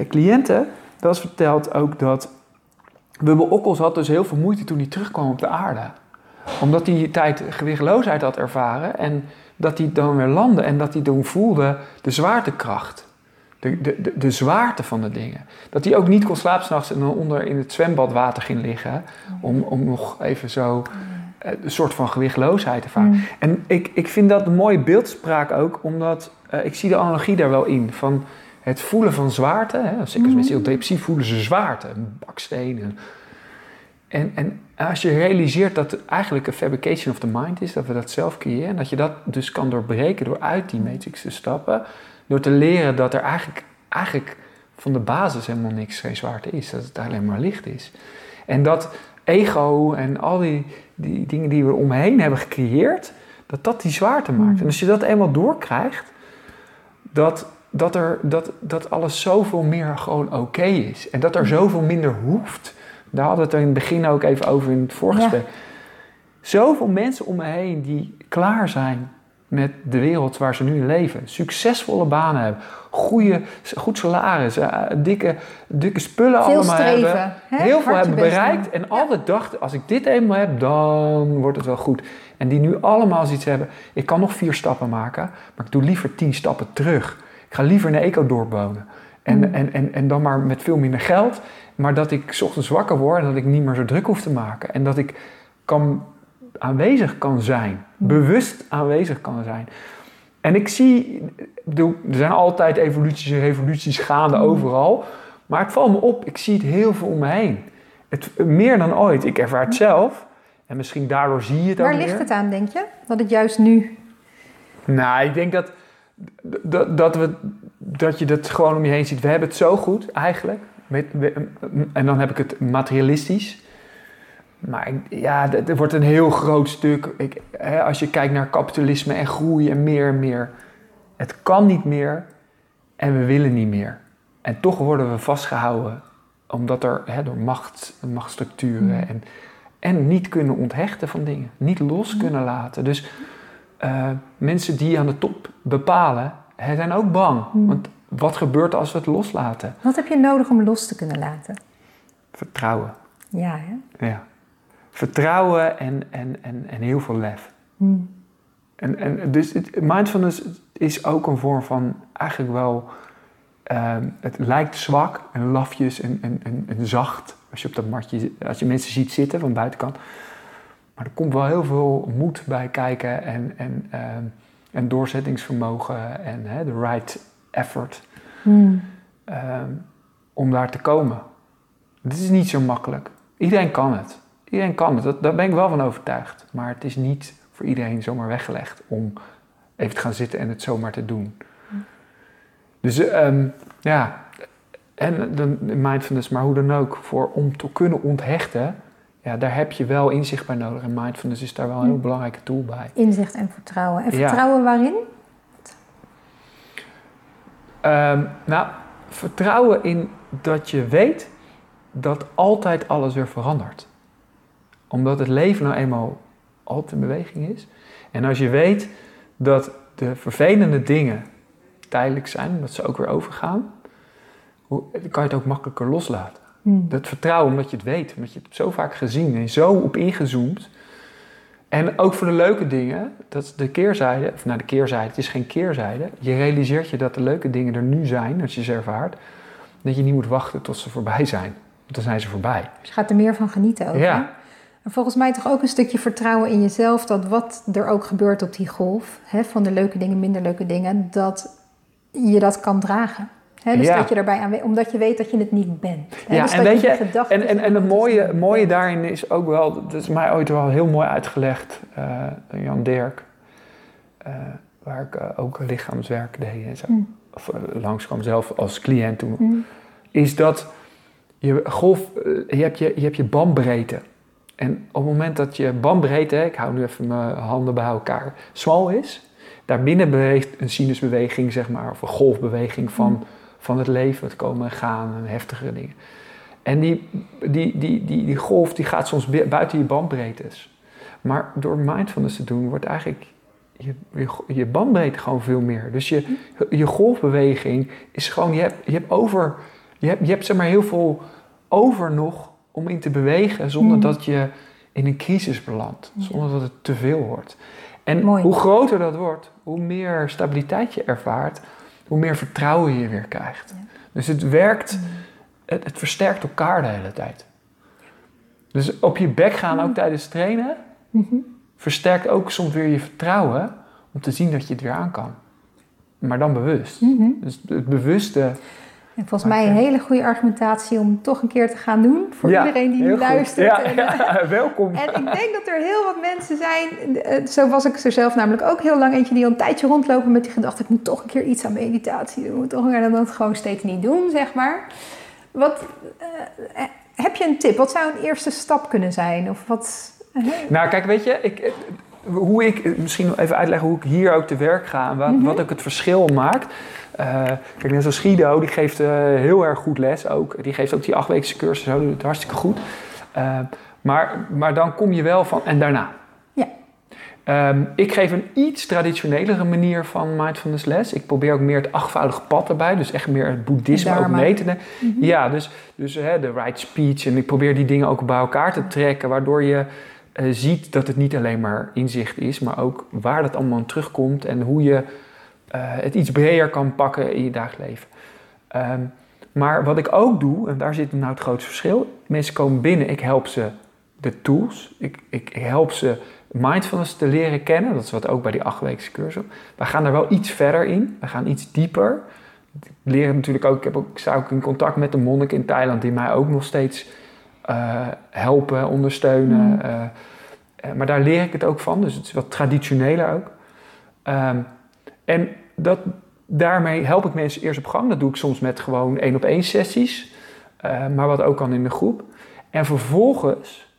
eh, cliënten. Dat is verteld ook dat Wubbel Okkels had dus heel veel moeite toen hij terugkwam op de aarde. Omdat hij die tijd gewichtloosheid had ervaren en dat hij dan weer landde en dat hij toen voelde de zwaartekracht. De, de, de, zwaarte van de dingen. Dat hij ook niet kon slapen s'nachts en dan onder in het zwembadwater ging liggen. Om, om nog even zo eh, een soort van gewichtloosheid te ervaren. Mm. En ik, ik vind dat een mooie beeldspraak ook, omdat eh, ik zie de analogie daar wel in. Van het voelen van zwaarte. Hè? Zeker als mensen heel depressief voelen ze zwaarte, een baksteen. En, en, en als je realiseert dat het eigenlijk een fabrication of the mind is, dat we dat zelf creëren, en dat je dat dus kan doorbreken door uit die matrix te stappen, door te leren dat er eigenlijk, eigenlijk van de basis helemaal niks, geen zwaarte is, dat het alleen maar licht is. En dat ego en al die, die dingen die we omheen hebben gecreëerd, dat dat die zwaarte maakt. En als je dat eenmaal doorkrijgt, dat, dat, er, dat, dat alles zoveel meer gewoon oké is. En dat er zoveel minder hoeft. Daar hadden we het er in het begin ook even over in het voorgesprek. Zoveel mensen om me heen die klaar zijn met de wereld waar ze nu leven. Succesvolle banen hebben. Goede, goed salaris. eh, dikke, dikke spullen Veel allemaal streven. hebben. hè? Heel veel hebben bereikt. En altijd dachten, als ik dit eenmaal heb, dan wordt het wel goed. En die nu allemaal zoiets hebben. Ik kan nog vier stappen maken, maar ik doe liever tien stappen terug. Ik ga liever in een eco-dorp wonen. En, Mm. en, en, en dan maar met veel minder geld. Maar dat ik 's ochtends wakker word en dat ik niet meer zo druk hoef te maken. En dat ik kan, aanwezig kan zijn. Mm. Bewust aanwezig kan zijn. En ik zie, bedoel, er zijn altijd evoluties en revoluties gaande Mm. overal. Maar het valt me op, ik zie het heel veel om me heen. Het, meer dan ooit. Ik ervaar het zelf. En misschien daardoor zie je het ook Waar ligt het aan, denk je? Dat het juist nu... Nou, ik denk dat, dat, dat, we, dat je dat gewoon om je heen ziet. We hebben het zo goed, eigenlijk. Met, en dan heb ik het materialistisch. Maar ja, er wordt een heel groot stuk. Ik, hè, als je kijkt naar kapitalisme en groei en meer en meer. Het kan niet meer en we willen niet meer. En toch worden we vastgehouden omdat er hè, door macht, machtsstructuren Mm. en, en niet kunnen onthechten van dingen. Niet los kunnen laten. Dus eh, mensen die aan de top bepalen, hè, zijn ook bang. Mm. Want wat gebeurt als we het loslaten? Wat heb je nodig om los te kunnen laten? Vertrouwen. Ja, hè? Ja. Vertrouwen en, en, en, en heel veel lef. Hm. En, en dus het, mindfulness is ook een vorm van eigenlijk wel. ehm, het lijkt zwak en lafjes en, en, en, en zacht. Als je op dat matje, als je mensen ziet zitten van de buitenkant. Maar er komt wel heel veel moed bij kijken en, en, ehm, en doorzettingsvermogen en de right effort Hm. ehm, om daar te komen. Het is niet zo makkelijk. Iedereen kan het. Iedereen kan het. Dat, daar ben ik wel van overtuigd. Maar het is niet voor iedereen zomaar weggelegd om even te gaan zitten en het zomaar te doen. Dus ehm, ja, en dan mindfulness, maar hoe dan ook, voor, om te kunnen onthechten, ja, daar heb je wel inzicht bij nodig. En mindfulness is daar wel een heel belangrijke tool bij. Inzicht en vertrouwen. En Ja. vertrouwen waarin? Ehm, nou, vertrouwen in dat je weet dat altijd alles weer verandert. Omdat het leven nou eenmaal altijd in beweging is. En als je weet dat de vervelende dingen tijdelijk zijn, dat ze ook weer overgaan, dan kan je het ook makkelijker loslaten. Hm. Dat vertrouwen omdat je het weet, omdat je het zo vaak gezien en zo op ingezoomd. En ook voor de leuke dingen, dat is de keerzijde, of nou de keerzijde, het is geen keerzijde. Je realiseert je dat de leuke dingen er nu zijn, als je ze ervaart. Dat je niet moet wachten tot ze voorbij zijn, want dan zijn ze voorbij. Dus je gaat er meer van genieten ook. Ja. hè? En volgens mij toch ook een stukje vertrouwen in jezelf, dat wat er ook gebeurt op die golf, hè, van de leuke dingen, minder leuke dingen, dat je dat kan dragen. Dus Ja. dat je daarbij aan, omdat je weet dat je het niet bent. Ja, dus en dat weet je en, en, en het mooie, mooie daarin is ook wel, dat is mij ooit wel heel mooi uitgelegd, eh, Jan Dirk, eh, waar ik eh, ook lichaamswerk deed en zo, Mm. of langskwam zelf als cliënt toen, Mm. is dat je golf, je hebt je, je hebt je bandbreedte. En op het moment dat je bandbreedte, ik hou nu even mijn handen bij elkaar, smal is, daarbinnen beweegt een sinusbeweging, zeg maar, of een golfbeweging van, Mm. van het leven, het komen en gaan en heftigere dingen. En die, die, die, die, die golf die gaat soms bu- buiten je bandbreedtes. Maar door mindfulness te doen, wordt eigenlijk je, je, je bandbreedte gewoon veel meer. Dus je, je golfbeweging is gewoon, je hebt, je hebt over, je hebt, je hebt zeg maar heel veel over nog om in te bewegen zonder Mm. dat je in een crisis belandt. Zonder dat het te veel wordt. En Mooi. hoe groter dat wordt, hoe meer stabiliteit je ervaart, hoe meer vertrouwen je weer krijgt. Ja. Dus het werkt, Mm. het, het versterkt elkaar de hele tijd. Dus op je bek gaan ook tijdens trainen Mhm. versterkt ook soms weer je vertrouwen om te zien dat je het weer aan kan. Maar dan bewust. Mhm. Dus het bewuste. En volgens mij een hele goede argumentatie om toch een keer te gaan doen. Voor Ja, iedereen die nu luistert. Ja, En, ja, (laughs) welkom. En ik denk dat er heel wat mensen zijn, eh, zo was ik er zelf namelijk ook heel lang eentje, die al een tijdje rondlopen met die gedachte, ik moet toch een keer iets aan meditatie doen, toch en dan het gewoon steeds niet doen, zeg maar. Wat, eh, eh, heb je een tip? Wat zou een eerste stap kunnen zijn? Of wat... eh, Nou, kijk, weet je, ik, eh, hoe ik, misschien nog even uitleggen hoe ik hier ook te werk ga en wat, Mhm. wat ook het verschil maakt. Eh, kijk, net zoals Guido, die geeft eh, heel erg goed les ook. Die geeft ook die achtweekse cursus, zo doet het hartstikke goed. Eh, maar, maar dan kom je wel van, en daarna? Ja. Ehm, ik geef een iets traditionelere manier van mindfulness les. Ik probeer ook meer het achtvoudige pad erbij. Dus echt meer het boeddhisme ook mee te nemen. Mhm. Ja, dus, dus hè, de right speech. En ik probeer die dingen ook bij elkaar te trekken. Waardoor je ziet dat het niet alleen maar inzicht is. Maar ook waar dat allemaal aan terugkomt. En hoe je het iets breder kan pakken in je dagelijks leven. Ehm, maar wat ik ook doe, en daar zit nou het grootste verschil. Mensen komen binnen, ik help ze de tools. Ik, ik help ze mindfulness te leren kennen. Dat is wat ook bij die achtweekse cursus. We gaan daar wel iets verder in. We gaan iets dieper. Ik leer natuurlijk ook, ik, heb ook, ik sta ook in contact met de monnik in Thailand die mij ook nog steeds eh, helpen, ondersteunen. Mm. eh, eh, maar daar leer ik het ook van, dus het is wat traditioneler ook. Ehm, en dat, daarmee help ik mensen eerst op gang. Dat doe ik soms met gewoon één op één sessies, eh, maar wat ook kan in de groep. En vervolgens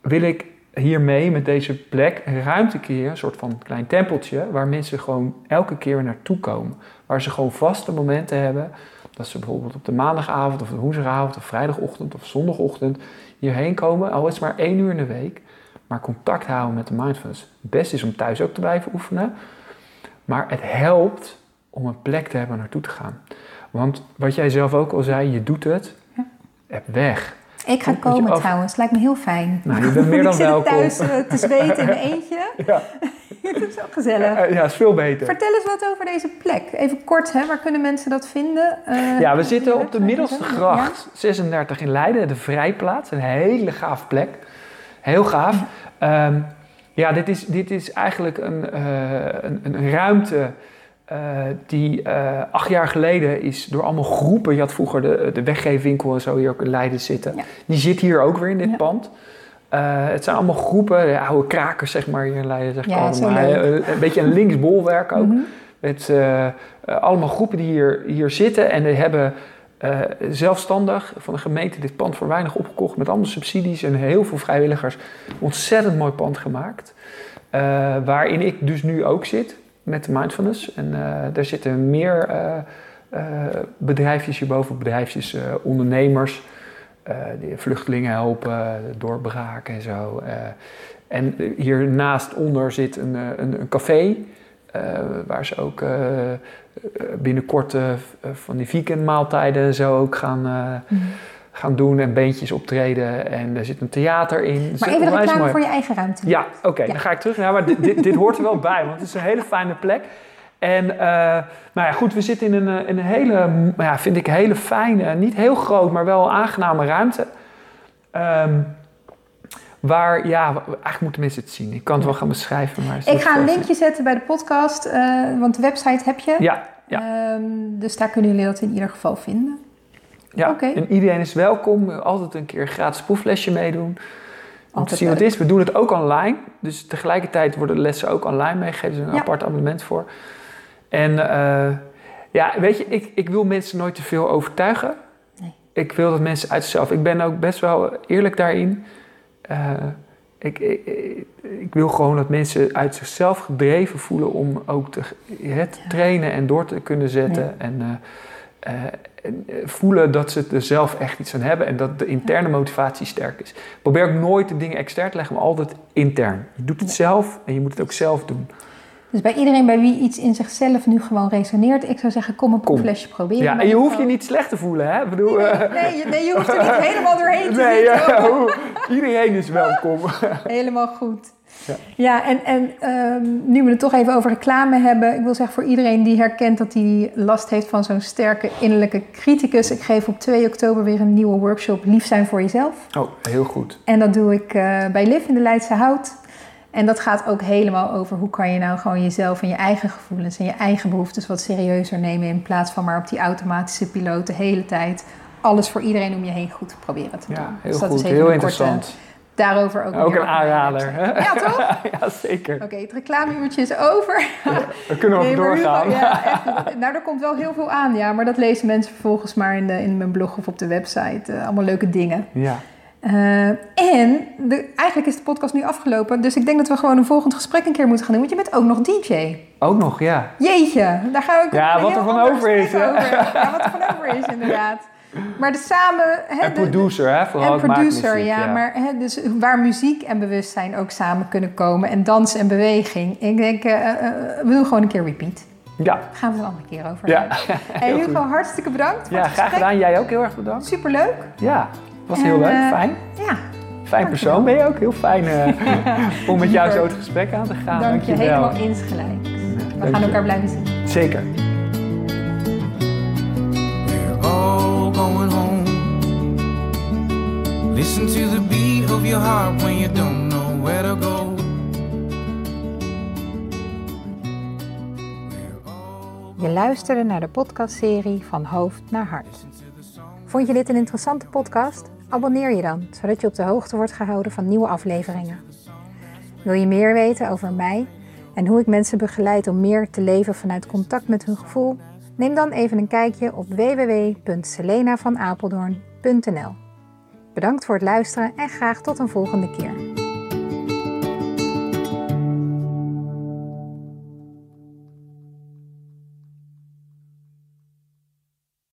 wil ik hiermee met deze plek een ruimte creëren, een soort van klein tempeltje, waar mensen gewoon elke keer naartoe komen. Waar ze gewoon vaste momenten hebben. Dat ze bijvoorbeeld op de maandagavond of de woensdagavond of vrijdagochtend of zondagochtend hierheen komen. Al is het maar één uur in de week. Maar contact houden met de mindfulness. Het beste is om thuis ook te blijven oefenen. Maar het helpt om een plek te hebben naartoe te gaan. Want wat jij zelf ook al zei, je doet het. Ja. Heb weg. Ik ga komen af- trouwens, lijkt me heel fijn. Nou, je bent meer (laughs) dan ik zit welkom. thuis eh, te zweten in mijn eentje. (laughs) Ja. (laughs) dat is ook gezellig. Ja, is veel beter. Vertel eens wat over deze plek. Even kort, hè? waar kunnen mensen dat vinden? Eh, Ja, we zitten op de middelste gracht, 36 in Leiden, de Vrijplaats. Een hele gaaf plek. Heel gaaf. Ehm, ja, dit is, dit is eigenlijk een, eh, een, een ruimte eh, die eh, acht jaar geleden is door allemaal groepen. Je had vroeger de, de weggeefwinkel en zo hier ook in Leiden zitten. Ja. Die zit hier ook weer in dit Ja. pand. Het zijn allemaal groepen, de oude krakers zeg maar hier in Leiden. Zeg Ja, maar. Eh, Een beetje een linksbolwerk ook. Mhm. Met allemaal groepen die hier, hier zitten en die hebben eh, zelfstandig van de gemeente dit pand voor weinig opgekocht met allemaal subsidies en heel veel vrijwilligers. Ontzettend mooi pand gemaakt. Eh, waarin ik dus nu ook zit met de mindfulness. En eh, daar zitten meer bedrijfjes hierboven, bedrijfjes, ondernemers. die vluchtelingen helpen, doorbraken en zo. En hiernaast onder zit een, een, een café. Eh, waar ze ook eh, binnenkort eh, van die vegan maaltijden en zo ook gaan, Mhm. gaan doen. En beentjes optreden. En er zit een theater in. Dus Maar even reclame mooi. voor je eigen ruimte. Ja, oké, Ja. dan ga ik terug. Ja, maar dit, dit, dit hoort er wel bij, want het is een hele fijne plek. En nou ja, goed, we zitten in een, in een hele, ja, vind ik, hele fijne, niet heel groot, maar wel aangename ruimte. Um, waar, ja, eigenlijk moeten mensen het zien. Ik kan het wel gaan beschrijven. Maar ik ga een linkje zetten bij de podcast, uh, want de website heb je. Ja. ja. Um, dus daar kunnen jullie dat in ieder geval vinden. Ja, okay. en iedereen is welkom. Altijd een keer een gratis proeflesje meedoen. Om te zien wat het is. We doen het ook online. Dus tegelijkertijd worden de lessen ook online meegegeven. Er is een apart abonnement voor. En uh, ja, weet je, ik, ik wil mensen nooit te veel overtuigen. Nee. Ik wil dat mensen uit zichzelf... Ik ben ook best wel eerlijk daarin. Uh, ik, ik, ik, wil gewoon dat mensen uit zichzelf gedreven voelen om ook te het trainen en door te kunnen zetten. En, uh, voelen dat ze er zelf echt iets aan hebben en dat de interne motivatie sterk is. Probeer ook nooit de dingen extern te leggen, maar altijd intern. Je doet het zelf en je moet het ook zelf doen. Dus bij iedereen bij wie iets in zichzelf nu gewoon resoneert, ik zou zeggen, kom een proeflesje proberen. Ja, en je hoeft je niet slecht te voelen, hè? Ik bedoel, nee, nee, nee, nee, je hoeft er niet (laughs) helemaal doorheen te nee, zitten. iedereen is welkom. (laughs) Helemaal goed. Ja, ja en, en um, nu we het toch even over reclame hebben. Ik wil zeggen voor iedereen die herkent dat hij last heeft van zo'n sterke innerlijke criticus. Ik geef op 2 oktober weer een nieuwe workshop Lief zijn voor jezelf. Oh, heel goed. En dat doe ik uh, bij Liv in de Leidse Hout. En dat gaat ook helemaal over hoe kan je nou gewoon jezelf en je eigen gevoelens en je eigen behoeftes wat serieuzer nemen. In plaats van maar op die automatische piloot de hele tijd alles voor iedereen om je heen goed te proberen te doen. Ja, heel dus dat goed. Is heel interessant. daarover ook, ook een aanrader. Ja, toch? (laughs) ja, zeker. Oké, het reclameuurtje is over. we kunnen ook doorgaan. ja, (laughs) echt, nou, er komt wel heel veel aan, ja. Maar dat lezen mensen vervolgens maar in, de, in mijn blog of op de website. Uh, allemaal leuke dingen. Ja. Uh, en de, eigenlijk is de podcast nu afgelopen. Dus ik denk dat we gewoon een volgend gesprek een keer moeten gaan doen. Want je bent ook nog DJ. Ook nog, ja. Jeetje, daar gaan we Ja, wat er van over is. Ja, wat er van over is, inderdaad. Maar de samen... Hè, en producer, hè? Vooral en producer, ja, ja. Maar hè, dus waar muziek en bewustzijn ook samen kunnen komen. En dans en beweging. Ik denk, uh, uh, we doen gewoon een keer repeat. Ja. Gaan we het een andere keer over ja. En (laughs) Hugo, hartstikke bedankt Ja, graag gedaan. Jij ook heel erg bedankt. Superleuk. Ja was heel leuk, eh, fijn. Ja. Fijn persoon ben je ook, heel fijn uh, (laughs) om met jou zo het gesprek aan te gaan. Dank je, helemaal insgelijks. We gaan elkaar blijven zien. Zeker. We're all going home. Listen to the beat of your heart when you don't know where to go. Je luisterde naar de podcastserie Van Hoofd naar Hart. Vond je dit een interessante podcast? Abonneer je dan, zodat je op de hoogte wordt gehouden van nieuwe afleveringen. Wil je meer weten over mij en hoe ik mensen begeleid om meer te leven vanuit contact met hun gevoel? Neem dan even een kijkje op www.selenavanapeldorn.nl. Bedankt voor het luisteren en graag tot een volgende keer.